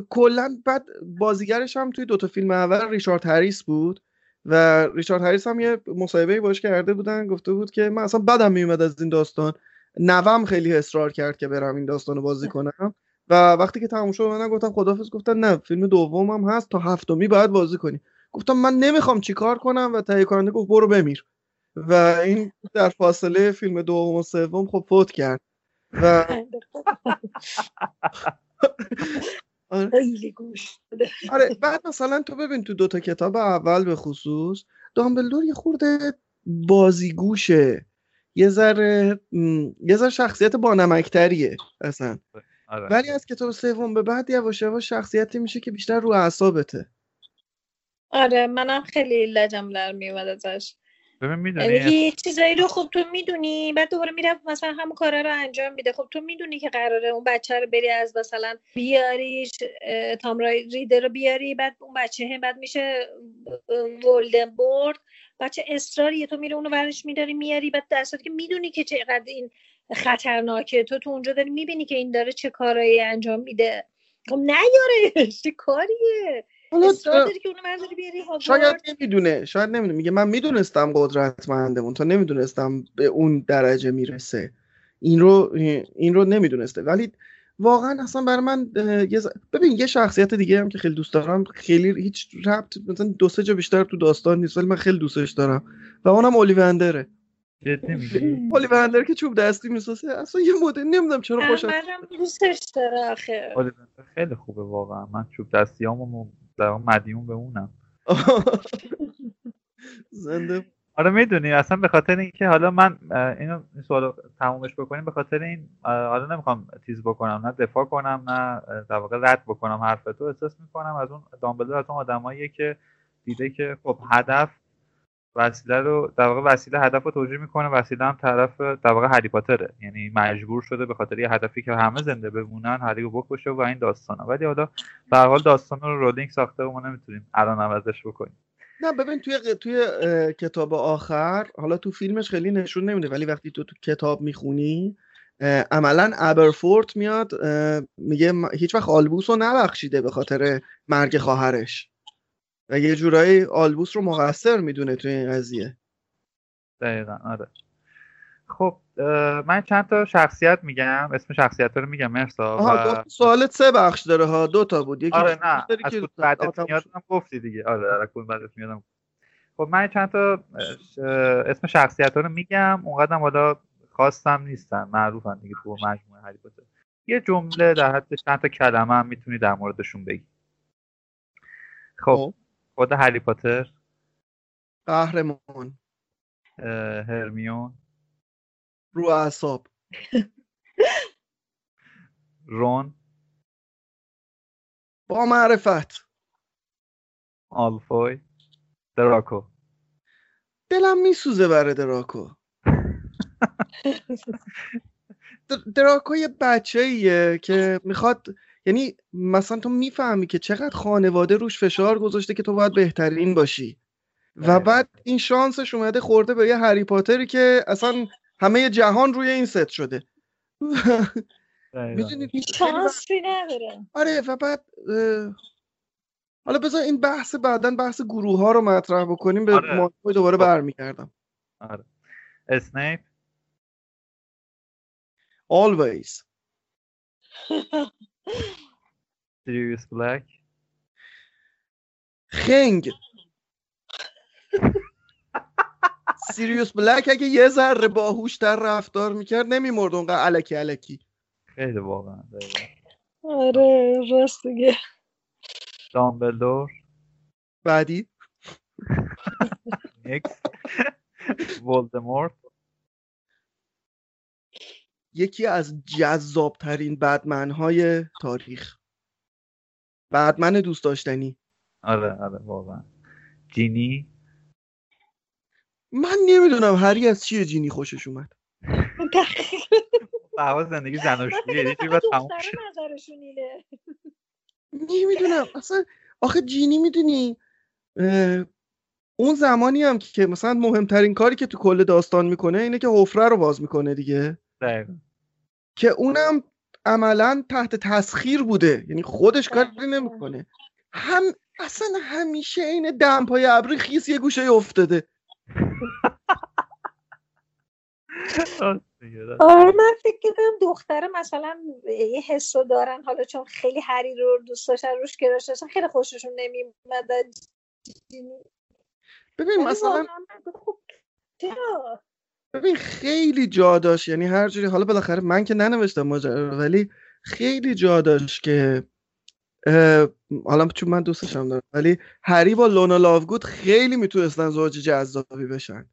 کلا بعد بازیگرش هم توی دوتا فیلم اول ریچارد هریس بود و ریچارد هریس هم یه مصاحبه باش کرده بودن گفته بود که من اصلا بدم میومد از این داستان. نوم خیلی اصرار کرد که برم این داستان رو بازی کنم. و وقتی که تموم شد من گفتم خدافظ گفتن نه فیلم دومم هست تا هفتمی باید بازی کنی. گفتم من نمی‌خوام چیکار کنم و تهیه کننده گفت برو بمیر. و این در فاصله فیلم دوم و سوم خب فوت کرد. و *laughs* آره. آره بعد مثلا تو ببین تو دوتا کتاب اول به خصوص دامبلدور یه خورده بازیگوشه. یه ذره یه ذره شخصیت بانمکتریه اصلا. آره. ولی از کتاب سوم به بعد یواش یواش شخصیتی میشه که بیشتر رو اعصابته. آره منم خیلی لجم در میومد ازش. ببین می‌دونی؟ یه چیزایی رو خب تو می‌دونی بعد دوباره میره مثلا همون کارا رو انجام میده. خب تو می‌دونی که قراره اون بچه رو بری از مثلا بیاریش تام ریدر رو بیاری بعد اون بچه هم بعد میشه بورد بچه اصراریه تو میره اونو ورش میداری میاری بعد در که می‌دونی که چقدر این خطرناکه. تو تو اونجا داری می‌بینی که این داره چه کارایی انجام میده. خب نیارش چه کاریه؟ شاید نمی‌دونه شاید نمی‌دونه. میگه من می‌دونستم قدرتمندمون تا نمی‌دونستم به اون درجه می‌رسه. این رو این رو نمی‌دونسته. ولی واقعا اصلا برای من ببین یه شخصیت دیگه هم که خیلی دوست دارم خیلی هیچ ربط مثلا دو سه جا بیشتر تو داستان نیست ولی من خیلی دوستش دارم. و اونم اولیوندره. اولیوندر که چوب دستی می‌سازه اصلا یه مدل نمی‌دونم چرا خوشم منم دوستش داره آخه. خیلی خوبه واقعا. من چوب دستیامو در مدیون به اونم. *laughs* زنده. آره می‌دونی اصلا به خاطر اینکه حالا من اینو این سوالو تمومش بکنیم به خاطر این حالا نمی‌خوام تیز بکنم نه دفاع کنم نه در واقع رد بکنم حرف تو احساس می‌کنم از اون دامبلدور از اون آدماییه که دیده که خب هدف وسیله رو در واقع وسیله هدف رو توجیه می‌کنه وسیله هم طرف در واقع هری پاتره. یعنی مجبور شده به خاطر یه هدفی که همه زنده بمونن هری رو بکشه و این داستانا ولی حالا به حال داستان رو رولینگ ساخته و ما نمی‌تونیم الان عوضش بکنیم. نه ببین توی توی کتاب آخر حالا تو فیلمش خیلی نشون نمیده ولی وقتی تو تو کتاب می‌خونی عملا ابرفورت میاد میگه هیچ وقت آلبوس رو نبخشیده به خاطر مرگ خواهرش. و یه جورایی آلبوس رو مقصر می‌دونه توی این قضیه. دقیقا آره. خب من چند تا شخصیت میگم اسم شخصیت رو میگم مرسا آها سوالت سه بخش داره ها دو تا بود. یکی آره نه از که بعدت میادم گفتی دیگه. آره آره بعدت میادم خب من چند تا اسم شخصیت رو میگم. اونقدر حالا خواستم نیستن. معروفن دیگه تو مجموعه هری پاتر. یه جمله در حد چند تا کلمه هم می‌تونی در موردشون بگی. خب, خب. خود هری پاتر. قهرمان. هرمیون. رو اعصاب. *laughs* رون. با معرفت. آلفوی. دراکو. دلم میسوزه برای دراکو. *laughs* دراکو یه بچه ایه که می‌خواد یعنی مثلا تو می‌فهمی که چقدر خانواده روش فشار گذاشته که تو باید بهترین باشی. و بعد این شانسش اومده خورده به یه هری پاتری که اصلا همه جهان روی این ست شده. می‌دونید شانسی نداره. آره و بعد حالا بذار این بحث بعدا بحث گروه ها رو مطرح بکنیم. به آره. دوباره خب. برمیگردم. آره. اسنیپ؟ Always. *laughs* Sirius Black. خنگ. سیریوس بلک اگه یه ذره باهوشتر رفتار می‌کرد نمیمرد اونقدر علکی علکی. خیلی واقعا آره راست دیگه دامبلدور. بعدی؟ *laughs* نیکس ولدمورت *laughs* یکی از جذابترین بدمن های تاریخ. بدمن دوست داشتنی. آره آره واقعا. جینی؟ من نمی‌دونم هری از چیه جینی خوشش اومد؟ *laughs* بحث زندگی زناشویی یه تموم نمی‌دونم اصلا آخه جینی می‌دونی اون زمانی هم که مثلا مهمترین کاری که تو کل داستان می‌کنه اینه که حفره رو باز می‌کنه دیگه. دقیقا. که اونم عملا تحت تسخیر بوده. یعنی خودش کاری نمی‌کنه. هم اصلا همیشه این دمپای ابری خیس یه گوشه افتاده. آره من فکر کنم دختره مثلا یه حسو دارن حالا چون خیلی هری رو دوست داشتن روش گراش داشتن خیلی خوششون نمیومد ببین مثلا ببین خیلی جا داشت. یعنی هر جوری حالا بالاخره من که ننوشتم ماجرا ولی خیلی جا داشت که حالا چون من دوستشم دارم ولی هری با لونا لاوگود خیلی می‌تونستن زوج جذابی بشن.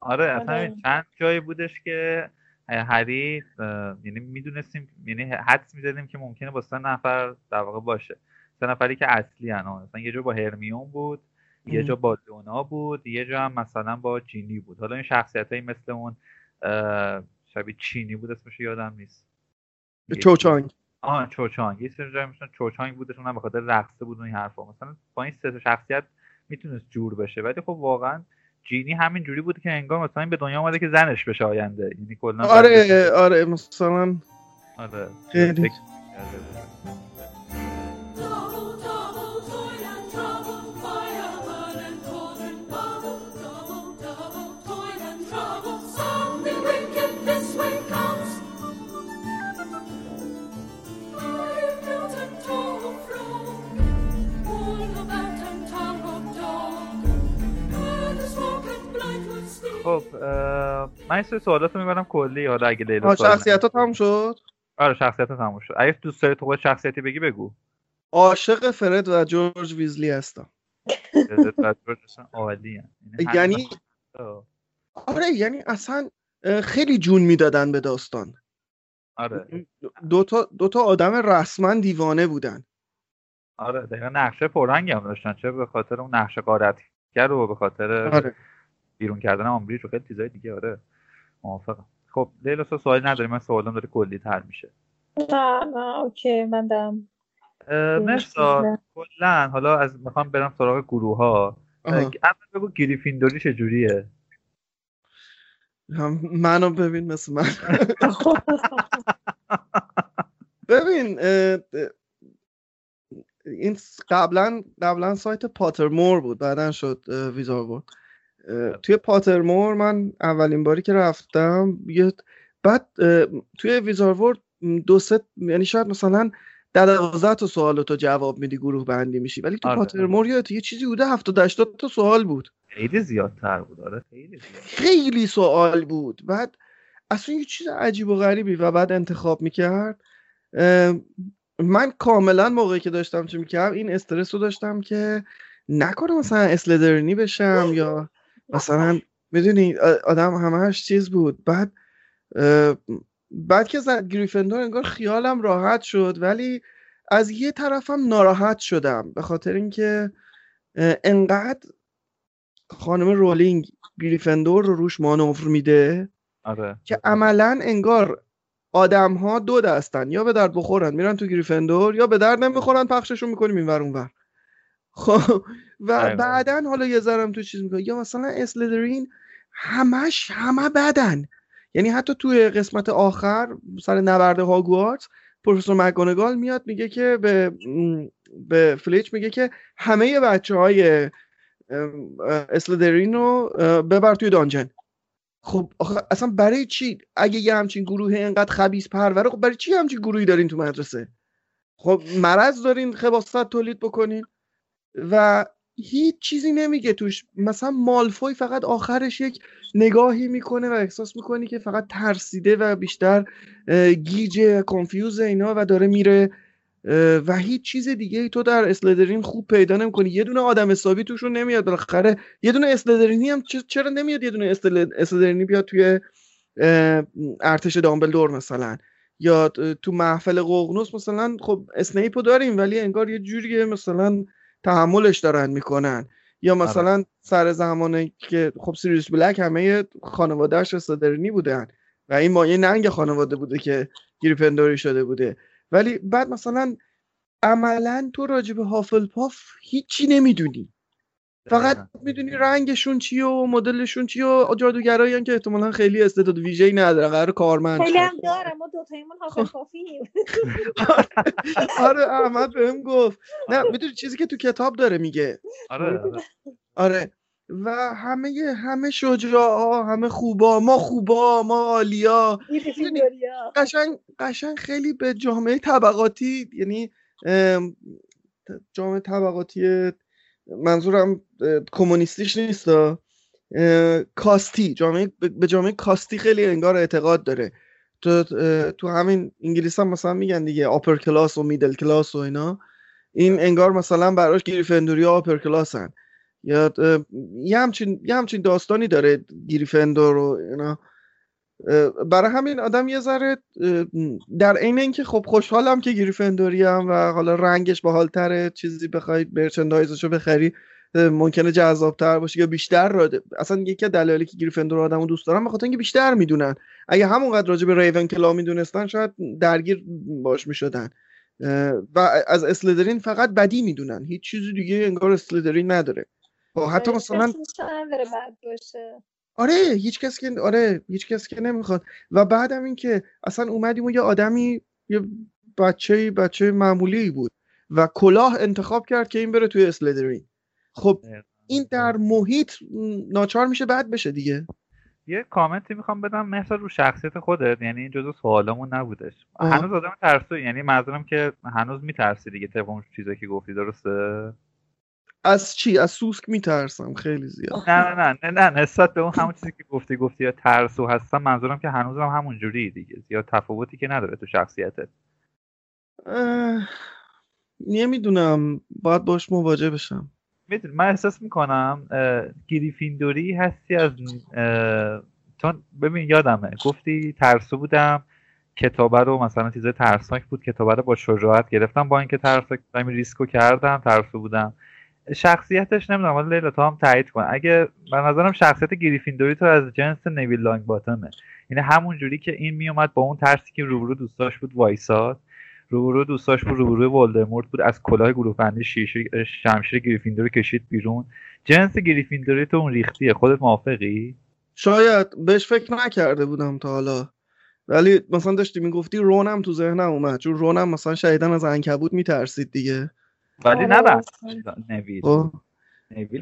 آره اصلا آره. چند جایی بودش که هری یعنی می‌دونستیم یعنی حدس می‌زدیم که ممکنه با سه نفر در واقع باشه. سه نفری که اصلی هن. مثلا یه جا با هرمیون بود. یه جا با لونا بود یه جا هم مثلا با جینی بود. حالا این شخصیت هایی مثل اون شبیه چینی بود اسمش یادم نیست. چوچانگ. آه چوچانگ. یه سری جایی مثلا چوچانگ بودش اونم به خاطر رقصه بود این حرفا. مثلا با این سه شخصیت می‌تونست جور بشه. ولی خب واقعا جینی همین جوری بود که انگار مثلا به دنیا اومده که زنش بشه آینده. یعنی کلا آره آره مثلا آره. خیلی. خب من این سوالات رو می‌برم کلی حالا اگه لیلا شخصیت ها تموم شد؟ آره شخصیت ها تموم شد. اگه دوست داری تو شخصیتی بگی بگو. عاشق فرد و جورج ویزلی هستم. عالی یعنی؟ آره یعنی اصلا خیلی جون می‌دادن به داستان. آره. دوتا دو تا آدم رسما دیوانه بودن. آره دقیقا نقشه پررنگی هم داشتن. چه به خاطر اون نقشه قارتگر و به خاطر آره. بیرون کردن آمبریج و خیلی چیزای دیگه آره. موافقم. خب لیلا سوال نداری؟ من سوالم داره کلی تر میشه. نه نه اوکی من دارم. مرسا کلا. حالا از می‌خوام برم سراغ گروه ها اول بگو گریفیندوری چجوریه؟ منو ببین مثل من. ببین این قبلا قبلا سایت پاترمور بود بعدا شد ویزارورد توی پاترمور من اولین باری که رفتم یه بعد توی ویزارورد دو سه یعنی شاید مثلا در دوازده تا سوال تو جواب میدی گروه بندی میشی ولی تو آره. پاترمور یه چیزی بوده هفتاد 80 تا سوال بود خیلی زیادتر بود آره خیلی زیاد. خیلی سوال بود بعد اصلا یه چیز عجیب و غریبی و بعد انتخاب می‌کرد من کاملا موقعی که داشتم چی می‌کردم این استرس رو داشتم که نکنه مثلا اسلدرنی بشم یا مثلا می‌دونی آدم همهش چیز بود. بعد بعد که زد گریفندور انگار خیالم راحت شد. ولی از یه طرفم ناراحت شدم به خاطر اینکه انقدر خانم رولینگ گریفندور رو روش مانور میده آره. که عملا انگار آدم ها دو دستن. یا به درد بخورن میرن تو گریفندور یا به درد نمی‌خورن پخششون می‌کنیم این ور اونور. خب و بعدا حالا یه ذرم تو چیز می‌کنه یا مثلا اسلدرین همش همه بدن. یعنی حتی توی قسمت آخر سر نبرد هاگوارتس پروفسور مگونگال میاد میگه که به به فلیچ میگه که همه بچه های اسلدرین رو ببر توی دانجن. خب آخه اصلا برای چی؟ اگه یه همچین گروه اینقدر خبیس پروره خب برای چی همچین گروهی دارین تو مدرسه؟ خب مرض دارین خباست تولید بکنین. و هیچ چیزی نمیگه توش. مثلا مالفوی فقط آخرش یک نگاهی می‌کنه و احساس می‌کنی که فقط ترسیده و بیشتر گیج کنفیوز اینا و داره میره و هیچ چیز دیگه ای تو در اسلدرین خوب پیدا نمی‌کنی. یه دونه آدم حسابی توشون نمیاد. بالاخره یه دونه اسلدرینی هم چرا نمیاد یه دونه اسلدرینی بیاد توی ارتش دامبلدور مثلا؟ یا تو محفل ققنوس مثلا خب اسنیپو داریم ولی انگار یه جوریه مثلا تحملش دارن می‌کنن. یا آره. مثلا سر زمانی که خب سیریوس بلک همه خانوادهش اسلدرینی بودن و این مایه ننگ خانواده بوده که گریفندوری شده بوده. ولی بعد مثلا عملا تو راجب هافلپاف هیچی نمی‌دونی. فقط می‌دونی رنگشون چیه و مدلشون چیه و جادوگرایی که احتمالا خیلی استعداد ویژه‌ای نداره. قرار کارمند خیلی هم داره ما دو تایمون هافلپافیم آره. احمد بهم گفت. نه می‌دونی چیزی که تو کتاب داره میگه. آره آره, آره. و همه همه شجاع همه خوبا. ما خوبا ما عالیا. قشنگ قشنگ خیلی به جامعه طبقاتی یعنی جامعه طبقاتی منظورم کمونیستیش نیست کاستی. جامعه به جامعه کاستی خیلی انگار اعتقاد داره. تو تو همین انگلیس هم مثلا میگن دیگه آپر کلاس و میدل کلاس و اینا. این انگار مثلا براش گریفندوری آپر کلاسن یا یه همچین, یه همچین داستانی داره گریفندور و اینا. برای همین آدم یه ذره در عین اینکه خب خوشحالم که گریفندوری هم و حالا رنگش باحالتره چیزی بخواید مرچندایزشو بخری. ممکنه جذابتر باشه یا بیشتر راده اصلا یکی از دلایلی که گریفندور آدمو دوست دارم بخاطر اینکه بیشتر می‌دونن. اگه همونقدر راجع به ریون کلا می‌دونستن شاید درگیر باش می‌شدن. و از اسلدرین فقط بدی می‌دونن. هیچ چیزی دیگه انگار اسلدرین نداره. خب، حتی مثلا آره هیچ کس که آره هیچ کس که نمی‌خواد. و بعدم این که اصلا اومدیم و یه آدمی یه بچه بچه معمولی بود. و کلاه انتخاب کرد که این بره توی اسلدرین خب این در محیط ناچار میشه بعد بشه دیگه. یه کامنتی می‌خوام بدم مثلا رو شخصیت خودت یعنی جزو سوالمون نبودش. هنوز آدم ترسو یعنی منظورم که هنوز میترسی دیگه طبق اون چیزایی که گفتی درسته؟ از چی؟ از سوسک میترسم خیلی زیاد. نه نه نه نه نه نسبت به اون همون چیزی که گفتی گفتی یا ترسو هستم منظورم که هنوزم همون جوری دیگه زیاد تفاوتی که نداره تو شخصیتت. نمی‌دونم باید باش مواجه بشم. می‌دونم من احساس می‌کنم گریفیندوری هستی از چون ببین یادمه گفتی ترسو بودم کتابه رو مثلا چیزای ترسناک بود کتابه رو با شجاعت گرفتم با اینکه ترسناک ریسکو کردم ترسو بودم. شخصیتش نمی‌دونم ولی لیلا تو هم تایید کن. اگه به نظرم شخصیت گریفیندوری تو از جنس نویل لانگ باتمه یعنی همون جوری که این میومد با اون ترسی که روبرو دوستاش بود وایساد. روبرو دوستاش بود روبرو ولدمورت بود. از کلاه گروه بندی شمشیر گریفیندور کشید بیرون. جنس گریفیندوری تو اون ریختیه. خودت موافقی؟ شاید. بهش فکر نکرده بودم تا حالا. ولی مثلا داشتی می‌گفتی رونم تو ذهنم اومد. چون رونم مثلا شهیدن از عنکبوت میترسید دیگه. ولی نه بس. نویل. خب. نویل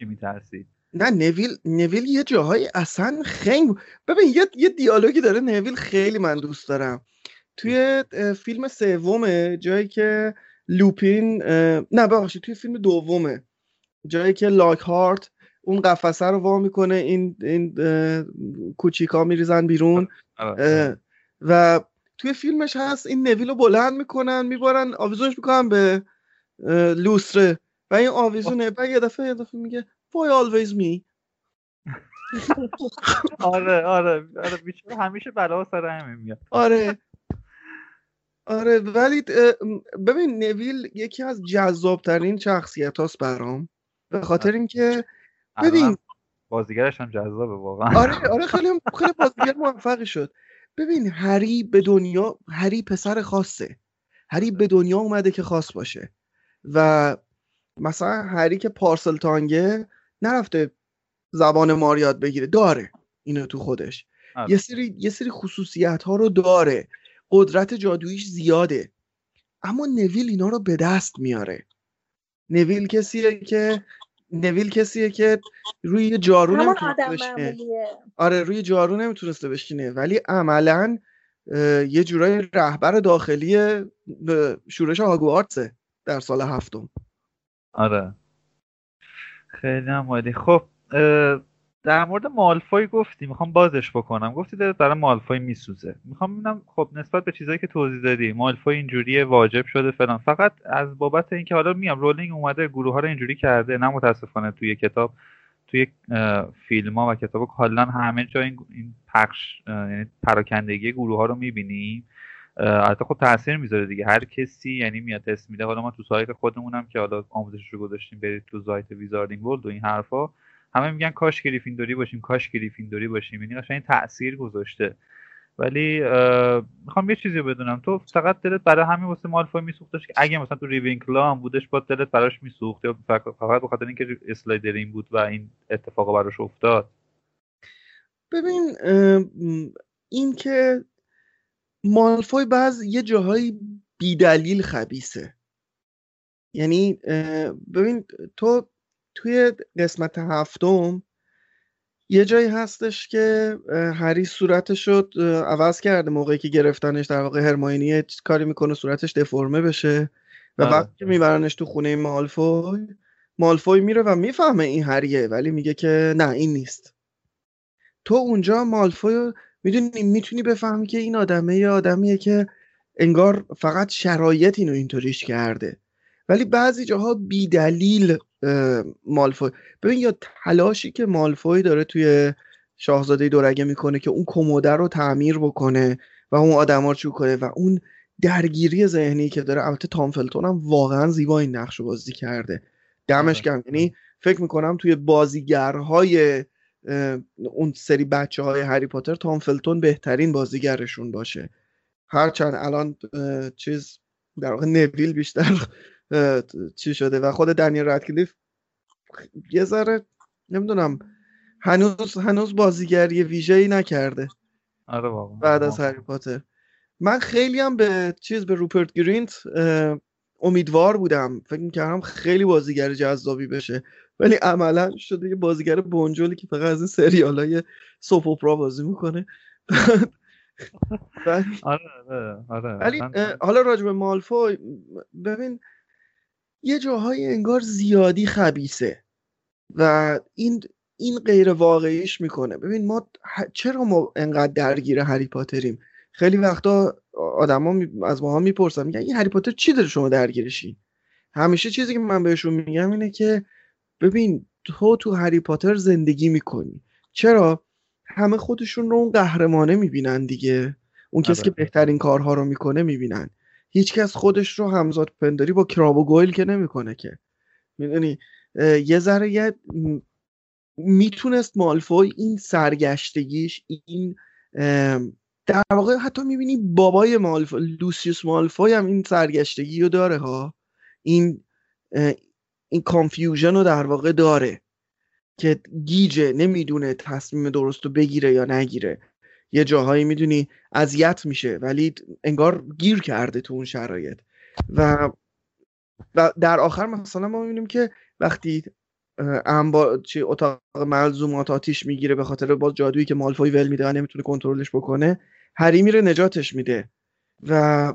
میترسید. نه نویل نویل یه جاهای اصلا خنگ ببین یه, یه دیالوگی داره نویل خیلی من دوست دارم. توی فیلم سومه جایی که لوپین نه ببخشید توی فیلم دومه جایی که لاک هارت اون قفسه رو وا می‌کنه این این کوچیکا میریزن بیرون. آره. اه، و توی فیلمش هست این نویل رو بلند می‌کنن میبارن آویزونش می‌کنن به اه، لوستره و این آویزونه و یه دفعه یه دفعه میگه why always me? *laughs* آره آره آره بیچاره همیشه بلا سر همین میاد. آره. آره ولی ببین نویل یکی از جذابترین شخصیت هاست برام به خاطر اینکه ببین. بازیگرش هم جذابه واقعا. آره *laughs* آره خیلی خیلی بازیگر موفقی شد. ببین هری به دنیا هری پسر خاصه. هری به دنیا اومده که خاص باشه. و مثلا هری که پارسل تانگه نرفته زبان مار یاد بگیره داره اینو تو خودش. آره. یه سری یه سری خصوصیت ها رو داره. قدرت جادویش زیاده. اما نویل اینا رو به دست میاره. نویل کسیه که نویل کسیه که روی جارو نمی‌تونسته بشینه. آره روی جارو نمی‌تونسته بشینه. ولی عملا یه جورای رهبر داخلی شورش هاگوارتسه در سال هفتم. آره. خیلی هم عالی. خب در مورد مالفوی گفتی می‌خوام بازش بکنم. گفتی دلت برای مالفوی میسوزه. می‌خوام ببینم خب نسبت به چیزایی که توضیح دادی مالفوی اینجوریه واجب شده فلان. فقط از بابت اینکه حالا میام رولینگ اومده گروه ها رو اینجوری کرده نه متاسفانه توی کتاب توی فیلم ها و کتاب کلا همه جا این, پخش یعنی پراکندگی گروه ها رو می‌بینیم. البته خب تاثیر می‌ذاره دیگه. هر کسی یعنی میاد تست میده. حالا ما تو سایت خودمونم که حالا آموزشش رو گذاشتیم برید تو سایت Wizarding World و این حرفا. همه میگن کاش گریفیندوری باشیم کاش گریفیندوری باشیم. یعنی قشنگ تاثیر گذاشته. ولی می‌خوام یه چیزی بدونم. تو فقط دلت برای همین واسه مالفوی میسوختش که اگه مثلا تو ریونکلا هم بودش باز دلت براش میسوخت یا فقط فقط به خاطر اینکه اسلیترین بود و این اتفاق براش افتاد؟ ببین این که مالفوی بعض یه جاهایی بیدلیل خبیسه یعنی ببین تو توی قسمت هفتم یه جایی هستش که هری صورتش رو عوض کرده موقعی که گرفتنش در واقع هرماینی کاری می‌کنه صورتش دفرمه بشه و. وقتی که میبرنش تو خونه مالفوی مالفوی میره و می‌فهمه این هریه ولی میگه که نه این نیست تو اونجا مالفوی می‌دونی می‌تونی بفهمی که این آدمه یه آدمیه که انگار فقط شرایط اینو اینطوریش کرده ولی بعضی جاها بیدلیل مالفوی. ببین یا تلاشی که مالفوی داره توی شاهزاده دورگه می‌کنه که اون کموده رو تعمیر بکنه و اون آدما رو چوب کنه و اون درگیری ذهنی که داره البته تام فلتون هم واقعا زیبا این نقش رو بازی کرده. دمش گرم. یعنی فکر می‌کنم توی بازیگرهای اون سری بچه های هری پاتر تام فلتون بهترین بازیگرشون باشه. هرچند الان چیز در واقع نویل بیشتر چی شده و خود دنیل ردکلیف یه ذره نمی‌دونم هنوز هنوز بازیگری ویژه‌ای نکرده. آره واقعا. بعد از هری پاتر. من خیلی هم به چیز به روپرت گرینت امیدوار بودم. فکر می‌کردم خیلی بازیگر جذابی بشه. ولی عملا شده یه بازیگر بنجلی که فقط از این سریال های سوپ اپرا بازی می‌کنه. *laughs* آره آره آره. ولی حالا راجع به مالفوی ببین یه جاهای انگار زیادی خبیسه و این این غیر واقعیش می‌کنه. ببین ما چرا ما انقدر درگیر هری پاتریم؟ خیلی وقتا آدما می- از ماها می‌پرسن میگن این هری پاتر چی داره شما درگیرشین همیشه چیزی که من بهشون میگم اینه که ببین تو تو هری پاتر زندگی می‌کنی. چرا؟ همه خودشون رو اون قهرمانه می‌بینن دیگه. اون کسی که آره. بهترین کارها رو می‌کنه می‌بینن. هیچکس خودش رو همزاد پنداری با کراب و گویل که نمی‌کنه که. می‌دونی؟ یه ذره یه می‌تونست مالفوی این سرگشتگیش این در واقع حتی می‌بینی بابای مالفوی لوسیوس مالفوی هم این سرگشتگی رو داره ها. این این confusion رو در واقع داره که گیجه نمی‌دونه تصمیم درست رو بگیره یا نگیره. یه جاهایی می‌دونی اذیت میشه ولی انگار گیر کرده تو اون شرایط. و و در آخر مثلا ما می‌بینیم که وقتی انبا چی اتاق ملزومات آتیش می‌گیره به خاطر باز جادویی که مالفوی ول میده و نمی‌تونه کنترلش بکنه هری میره نجاتش میده. و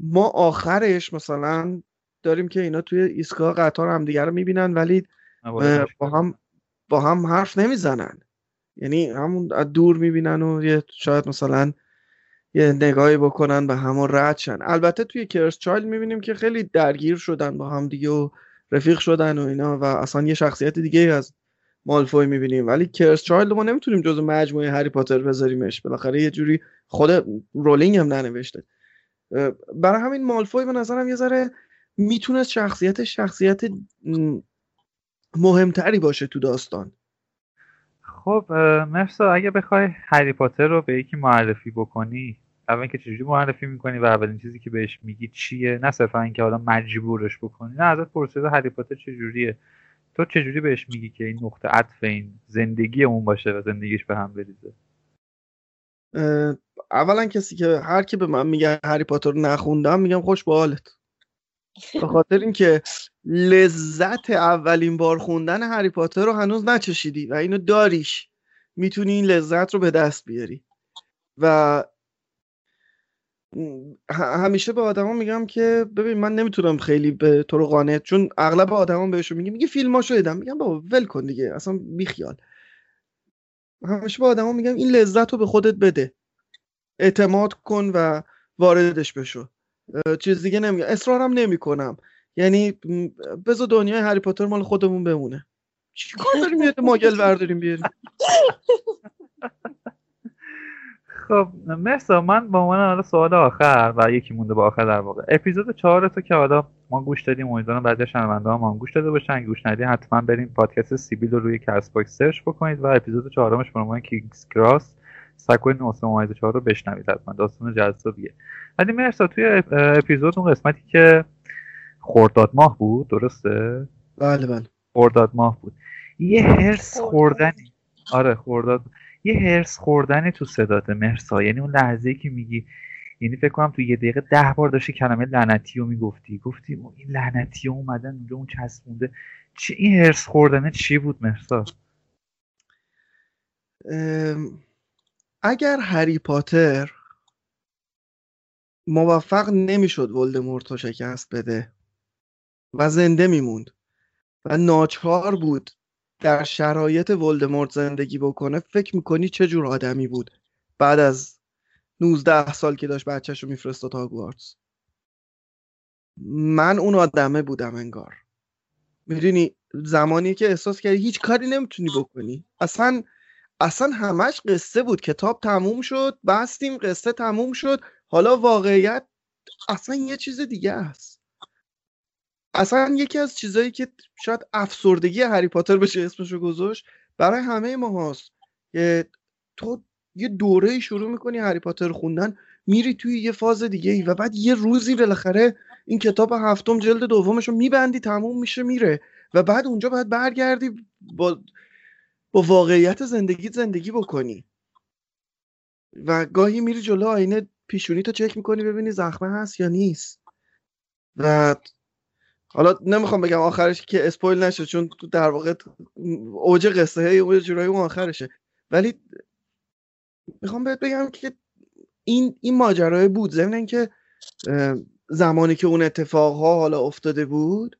ما آخرش مثلا داریم که اینا توی ایستگاه قطار هم دیگر رو می‌بینن ولی با هم با هم حرف نمی‌زنن. یعنی همون از دور می‌بینن و یه شاید مثلا یه نگاهی بکنن به همون رد شن. البته توی کرس چایل می‌بینیم که خیلی درگیر شدن با هم دیگه و رفیق شدن و اینا و اصلا یه شخصیت دیگه از مالفوی می‌بینیم. ولی کرس چایلد ما نمی‌تونیم جزو مجموعه هری پاتر بذاریمش. بالاخره یه جوری خود رولینگ هم ننوشته. برای همین مالفوی به نظرم یه ذره می‌تونست شخصیت شخصیت مهمتری باشه تو داستان. خب مرسا اگه بخوای هری پاتر رو به یکی معرفی بکنی اول که چجوری معرفی می‌کنی و اولین چیزی که بهش میگی چیه؟ نه صرفا اینکه حالا مجبورش بکنی نه ازت پرسیده هری پاتر چجوریه. تو چجوری بهش میگی که این نقطه عطف این زندگی اون باشه و زندگیش به هم بریزه؟ اولا کسی که هر کی به من میگه هری پاتر رو نخوندم میگم خوش به حالت به خاطر اینکه لذت اولین بار خوندن هری پاتر رو هنوز نچشیدی و اینو داریش. می‌تونی این لذت رو به دست بیاری. و همیشه به آدما میگم که ببین من نمی‌تونم خیلی به تو رو قانع چون اغلب آدما بهشون میگه میگه فیلماشو دیدم میگم بابا ول کن دیگه اصلا بیخیال. همیشه به آدما میگم این لذت رو به خودت بده. اعتماد کن و واردش بشو. چیز دیگه نمیگم. اصرارم نمی‌کنم. یعنی بذار دنیای هری پاتر مال خودمون بمونه. چیکار داریم یه ماگل برداریم بیاریم؟ خب مرسا من با عنوان حالا سوال آخر و یکی مونده با آخر در واقع. اپیزود چهار تو که حالا ما گوش دادیم امیدوارم بعضی شنونده ها ما گوش داده باشن. گوش ندادید حتما برید پادکست سیبیل رو روی کست باکس search بکنید و اپیزود چهارمش به عنوان King's Cross سکوی 9 رو بشنوید حتما. داستان جذابیه. ولی مرسا توی اپیزود اون قسمتی که خورداد ماه بود درسته؟ بله بله. خورداد ماه بود. یه هرس خوردنی. آره خورداد یه هرس خوردن تو صدات مرسا یعنی اون لحظه که میگی یعنی فکر کنم تو یه دقیقه ده بار داشتی کلمه لعنتی رو می‌گفتی. گفتی این لعنتی اومدن اونجا اون چسبونده. چی این هرس خوردنه چی بود مرسا اگر هری پاتر موفق نمی‌شد ولدمورت رو شکست بده و زنده میموند. و ناچار بود در شرایط ولدمورت زندگی بکنه. فکر می‌کنی چه جور آدمی بود بعد از 19 سال که داشت بچهش رو میفرستاد هاگوارتس من اون آدمه بودم انگار. می‌دونی زمانی که احساس کردی هیچ کاری نمی‌تونی بکنی. اصلا اصلا همش قصه بود. کتاب تموم شد بستیم قصه تموم شد. حالا واقعیت اصلا یه چیز دیگه است. اصلا یکی از چیزهایی که شاید افسردگی هری پاتر بشه اسمشو گذاشت برای همه ما که تو یه دوره شروع می‌کنی هری پاتر خوندن میری توی یه فاز دیگه ای و بعد یه روزی بالاخره این کتاب هفتم جلد دومش رو میبندی تموم میشه میره. و بعد اونجا باید برگردی با با واقعیت زندگی زندگی بکنی. و گاهی میری جلو آینه پیشونی تو چک می‌کنی ببینی زخمه هست یا نیست. و حالا نمی‌خوام بگم آخرش که اسپویل نشه چون در واقع اوج قصه های اوج جورایی اون آخرشه. ولی می‌خوام بهت بگم که این این ماجرای بود. ضمن اینکه زمانی که اون اتفاق ها حالا افتاده بود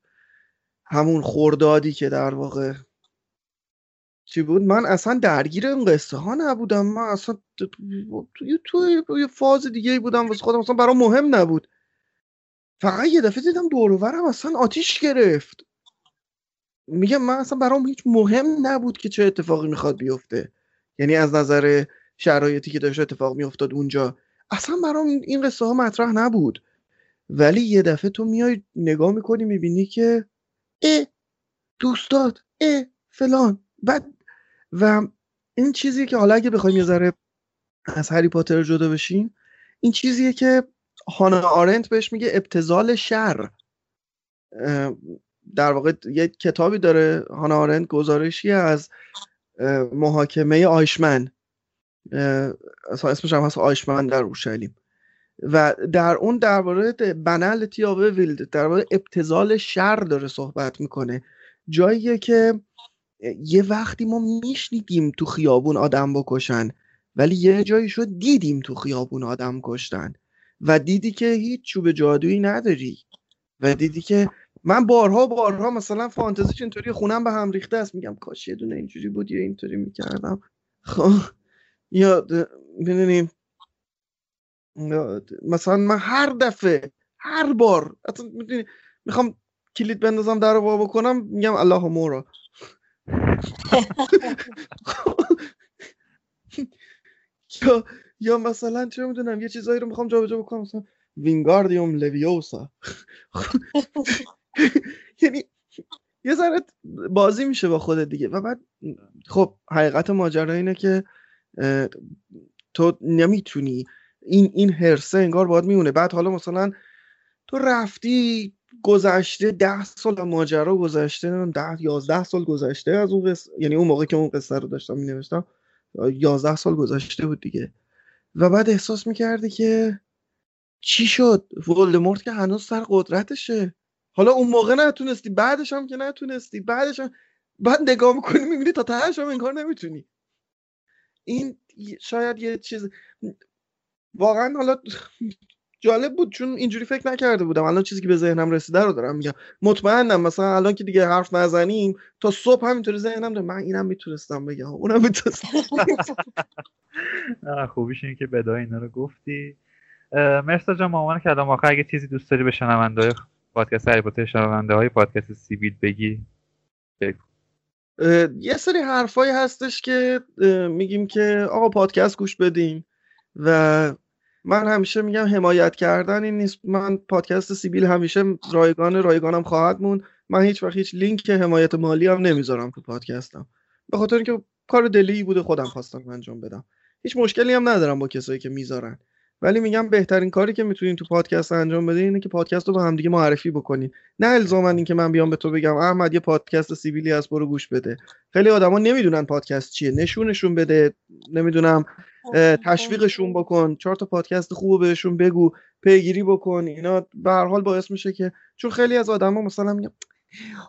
همون خوردادی که در واقع چی بود؟ من اصلا درگیر این قصه ها نبودم. من اصلا تو یه فاز دیگه بودم. واسه خودم اصلا برام مهم نبود. فقط یه دفعه دیدم دورورم اصلا آتیش گرفت. میگم من اصلا برام هیچ مهم نبود که چه اتفاقی می‌خواد بیفته. یعنی از نظر شرایطی که داشت اتفاق میافتاد اونجا. اصلا برام این قصه ها مطرح نبود. ولی یه دفعه تو میای نگاه می‌کنی می‌بینی که اه دوستات اه فلان. بعد و این چیزی که حالا اگه بخوایم یه ذره از هری پاتر جدا بشیم این چیزیه که هانا آرنت بهش میگه ابتزال شر. در واقع یه کتابی داره هانا آرند گزارشی از محاکمه آیشمن. اسمش هم هست آیشمن در اورشلیم. و در اون درباره بنل تیابه ویلد درباره ابتزال شر داره صحبت می‌کنه. جاییه که یه وقتی ما میشنیدیم تو خیابون آدم بکشن ولی یه جایی شد دیدیم تو خیابون آدم کشتن. و دیدی که هیچ چوب جادویی نداری. و دیدی که من بارها بارها مثلا فانتزیش اینطوری خونم به هم ریخته است. میگم کاش یه دونه اینجوری بود یا اینطوری می‌کردم. خب یا می‌دونیم مثلا من هر دفعه هر بار می‌خوام کلید بندازم در رو بکنم میگم الله مورا. *laughs* *laughs* یا مثلا چه می‌دونم یه چیزایی رو می‌خوام جابجا بکنم مثلا وینگاردیوم لویوسا *laughs* یعنی یه ذره بازی میشه با خودت دیگه. و بعد خب حقیقت ماجرا اینه که تو نمی‌تونی این این هرسه انگار باید میمونه. بعد حالا مثلا تو رفتی گذشته ده سال ماجرا گذشته ده یازده سال گذشته از اون قصه یعنی اون موقع که اون قصه رو داشتم می نوشتم یازده سال گذشته بود دیگه. و بعد احساس می‌کردی که چی شد؟ ولدمورت که هنوز سر قدرتشه. حالا اون موقع نتونستی بعدش هم که نتونستی بعدش هم بعد نگاه می‌کنی می‌بینی تا تهش هم انگار نمی‌تونی. این شاید یه چیز واقعا حالا جالب بود چون اینجوری فکر نکرده بودم. الان چیزی که به ذهنم رسیده رو دارم میگم. مطمئنم مثلا الان که دیگه حرف نزنیم تا صبح همینطوری ذهنم داره. من اینم می‌تونستم بگم. اونم می‌تونستم. خوبیش اینه که بدای اینا رو گفتی. مرسا جان مامان کلام آخر اگه چیزی دوست داری به شنونده پادکست هری شنونده های پادکست سیبیل بگی. بگو. یه سری حرفایی هستش که میگیم که آقا پادکست گوش بدین و من همیشه میگم حمایت کردن این نیست. من پادکست سیبیل همیشه رایگان رایگانم خواهد مون من هیچ وقت هیچ لینک حمایت مالی هم نمی‌ذارم تو پادکستم. به خاطر اینکه کار دلی بوده خودم خواستم انجام بدم. هیچ مشکلی هم ندارم با کسایی که می‌ذارن. ولی میگم بهترین کاری که می‌تونین تو پادکست انجام بدین اینه که پادکست رو به همدیگه معرفی بکنین. نه الزاما اینکه من بیام به تو بگم احمد یه پادکست سیبیلی هست برو گوش بده. خیلی آدما نمی‌دونن پادکست چیه. نشونشون بده. نمی‌دونم. تشویقشون بکن چهار تا پادکست خوب بهشون بگو پیگیری بکن اینا به هر حال باعث میشه که چون خیلی از آدما مثلا میگم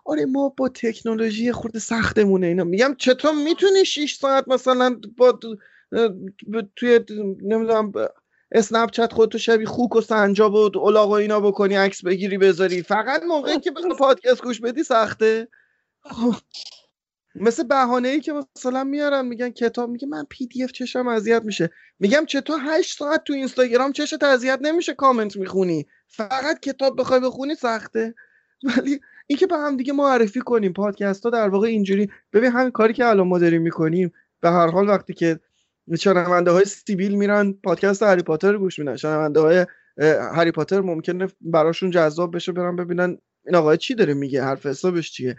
آره ما با تکنولوژی خورده سختمونه اینا. میگم چطور می‌تونی 6 ساعت مثلا با توی نمی‌دونم اسنپ چت خودتو شبیه خوک و سنجاب و الاغ و اینا بکنی عکس بگیری بذاری. فقط موقعی که بخوای پادکست گوش بدی سخته. خب. مثل بهانه ای که مثلا میارن میگن کتاب میگه من PDF چشم اذیت میشه. میگم چطور 8 ساعت تو اینستاگرام چشت اذیت نمیشه کامنت می‌خونی؟ فقط کتاب بخوای بخونی سخته. ولی اینکه به هم دیگه معرفی کنیم پادکست ها در واقع اینجوری. ببین همین کاری که الان ما داریم می‌کنیم به هر حال وقتی که شنونده های سیبیل میرن پادکست هری پاتر رو گوش میدن. شنونده های هری پاتر ممکنه براشون جذاب بشه برن ببینن این آقای چی داره میگه حرف حسابش چیه.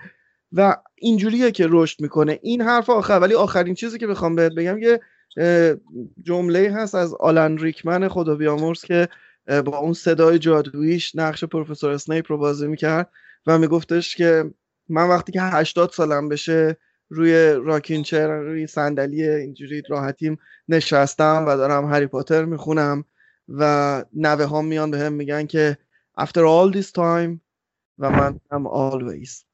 و اینجوریه که رشد می‌کنه. این حرف آخر ولی آخرین چیزی که بخوام بهت بگم یه جمله هست از آلن ریکمن خدا بیامرز که با اون صدای جادوییش نقش پروفسور اسنیپ رو بازی می‌کرد و میگفتش که من وقتی که 80 سالم بشه روی راکینچر روی صندلی اینجوری راحتیم نشستم و دارم هری پاتر می‌خونم و نوه ها میان به هم میگن که after all this time و من هم always.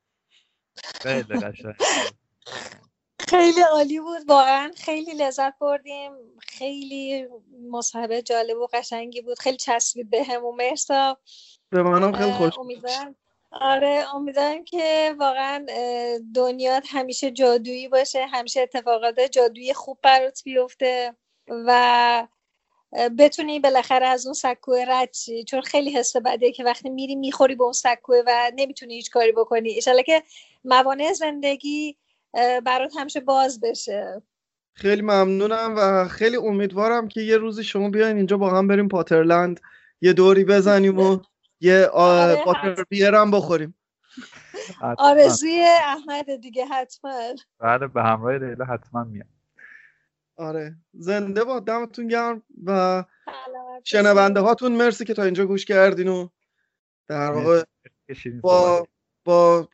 خیلی عالی بود. واقعا خیلی لذت بردیم. خیلی مصاحبه جالب و قشنگی بود. خیلی چسبید به هم و مرسا. به منم خیلی خوش آره امیدوارم که واقعا دنیا همیشه جادویی باشه. همیشه اتفاقات جادویی خوب برات بیفته و بتونی بالاخره از اون سکوه رد چی چون خیلی حس بده که وقتی میری می‌خوری به اون سکوه و نمی‌تونی هیچ کاری بکنی. ایشالا که موانع زندگی برات همیشه باز بشه. خیلی ممنونم و خیلی امیدوارم که یه روزی شما بیاین اینجا با هم بریم پاترلند. یه دوری بزنیم و یه آره پاتر بیرم بخوریم. آرزوی احمد دیگه حتما. بله به همراه لیلا حتما میام آره. زنده با دمتون گرم و شنونده هاتون مرسی که تا اینجا گوش کردین و در واقع با با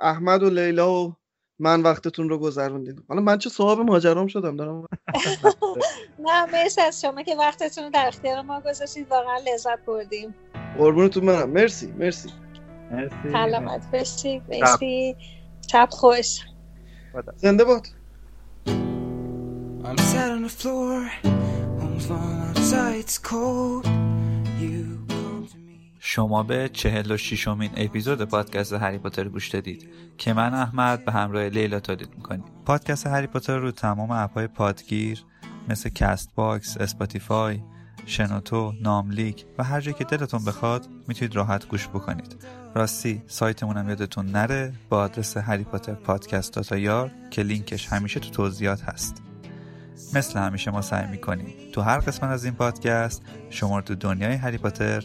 احمد و لیلا و من وقتتون رو گذروندین حالا من چه صاحب ماجرام شدم دارم *laughs* نه مرسی از شما که وقتتون رو در اختیار ما گذاشتید. واقعا لذت بردیم. قربونتون منم مرسی مرسی. مرسی. سلامت باشید مرسی. شب خوش. زنده باد. I'm sat on the floor, home from outside, it's cold. You. شما به چهل و شیشمین اپیزود پادکست هری پاتر گوش دادید که من احمد به همراه لیلا تولید می‌کنیم. پادکست هری پاتر رو تمام app های پادگیر مثل کست باکس، اسپاتیفای، شنوتو، ناملیک و هر جایی که دلتون بخواد می‌تونید راحت گوش بکنید. راستی سایتمون هم یادتون نره با آدرس هری پاتر پادکست دات آی‌آر که لینکش همیشه تو توضیحات هست. مثل همیشه ما سعی می‌کنیم تو هر قسمت از این پادکست شما رو تو دنیای هری پاتر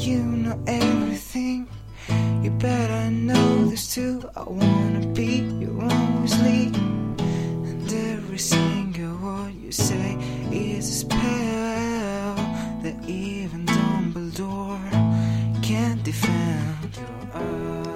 you know everything, you better know this too. I wanna be your Weasley, and every single word you say is a spell that even Dumbledore can't defend. Your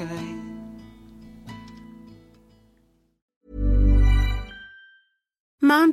sky. Mom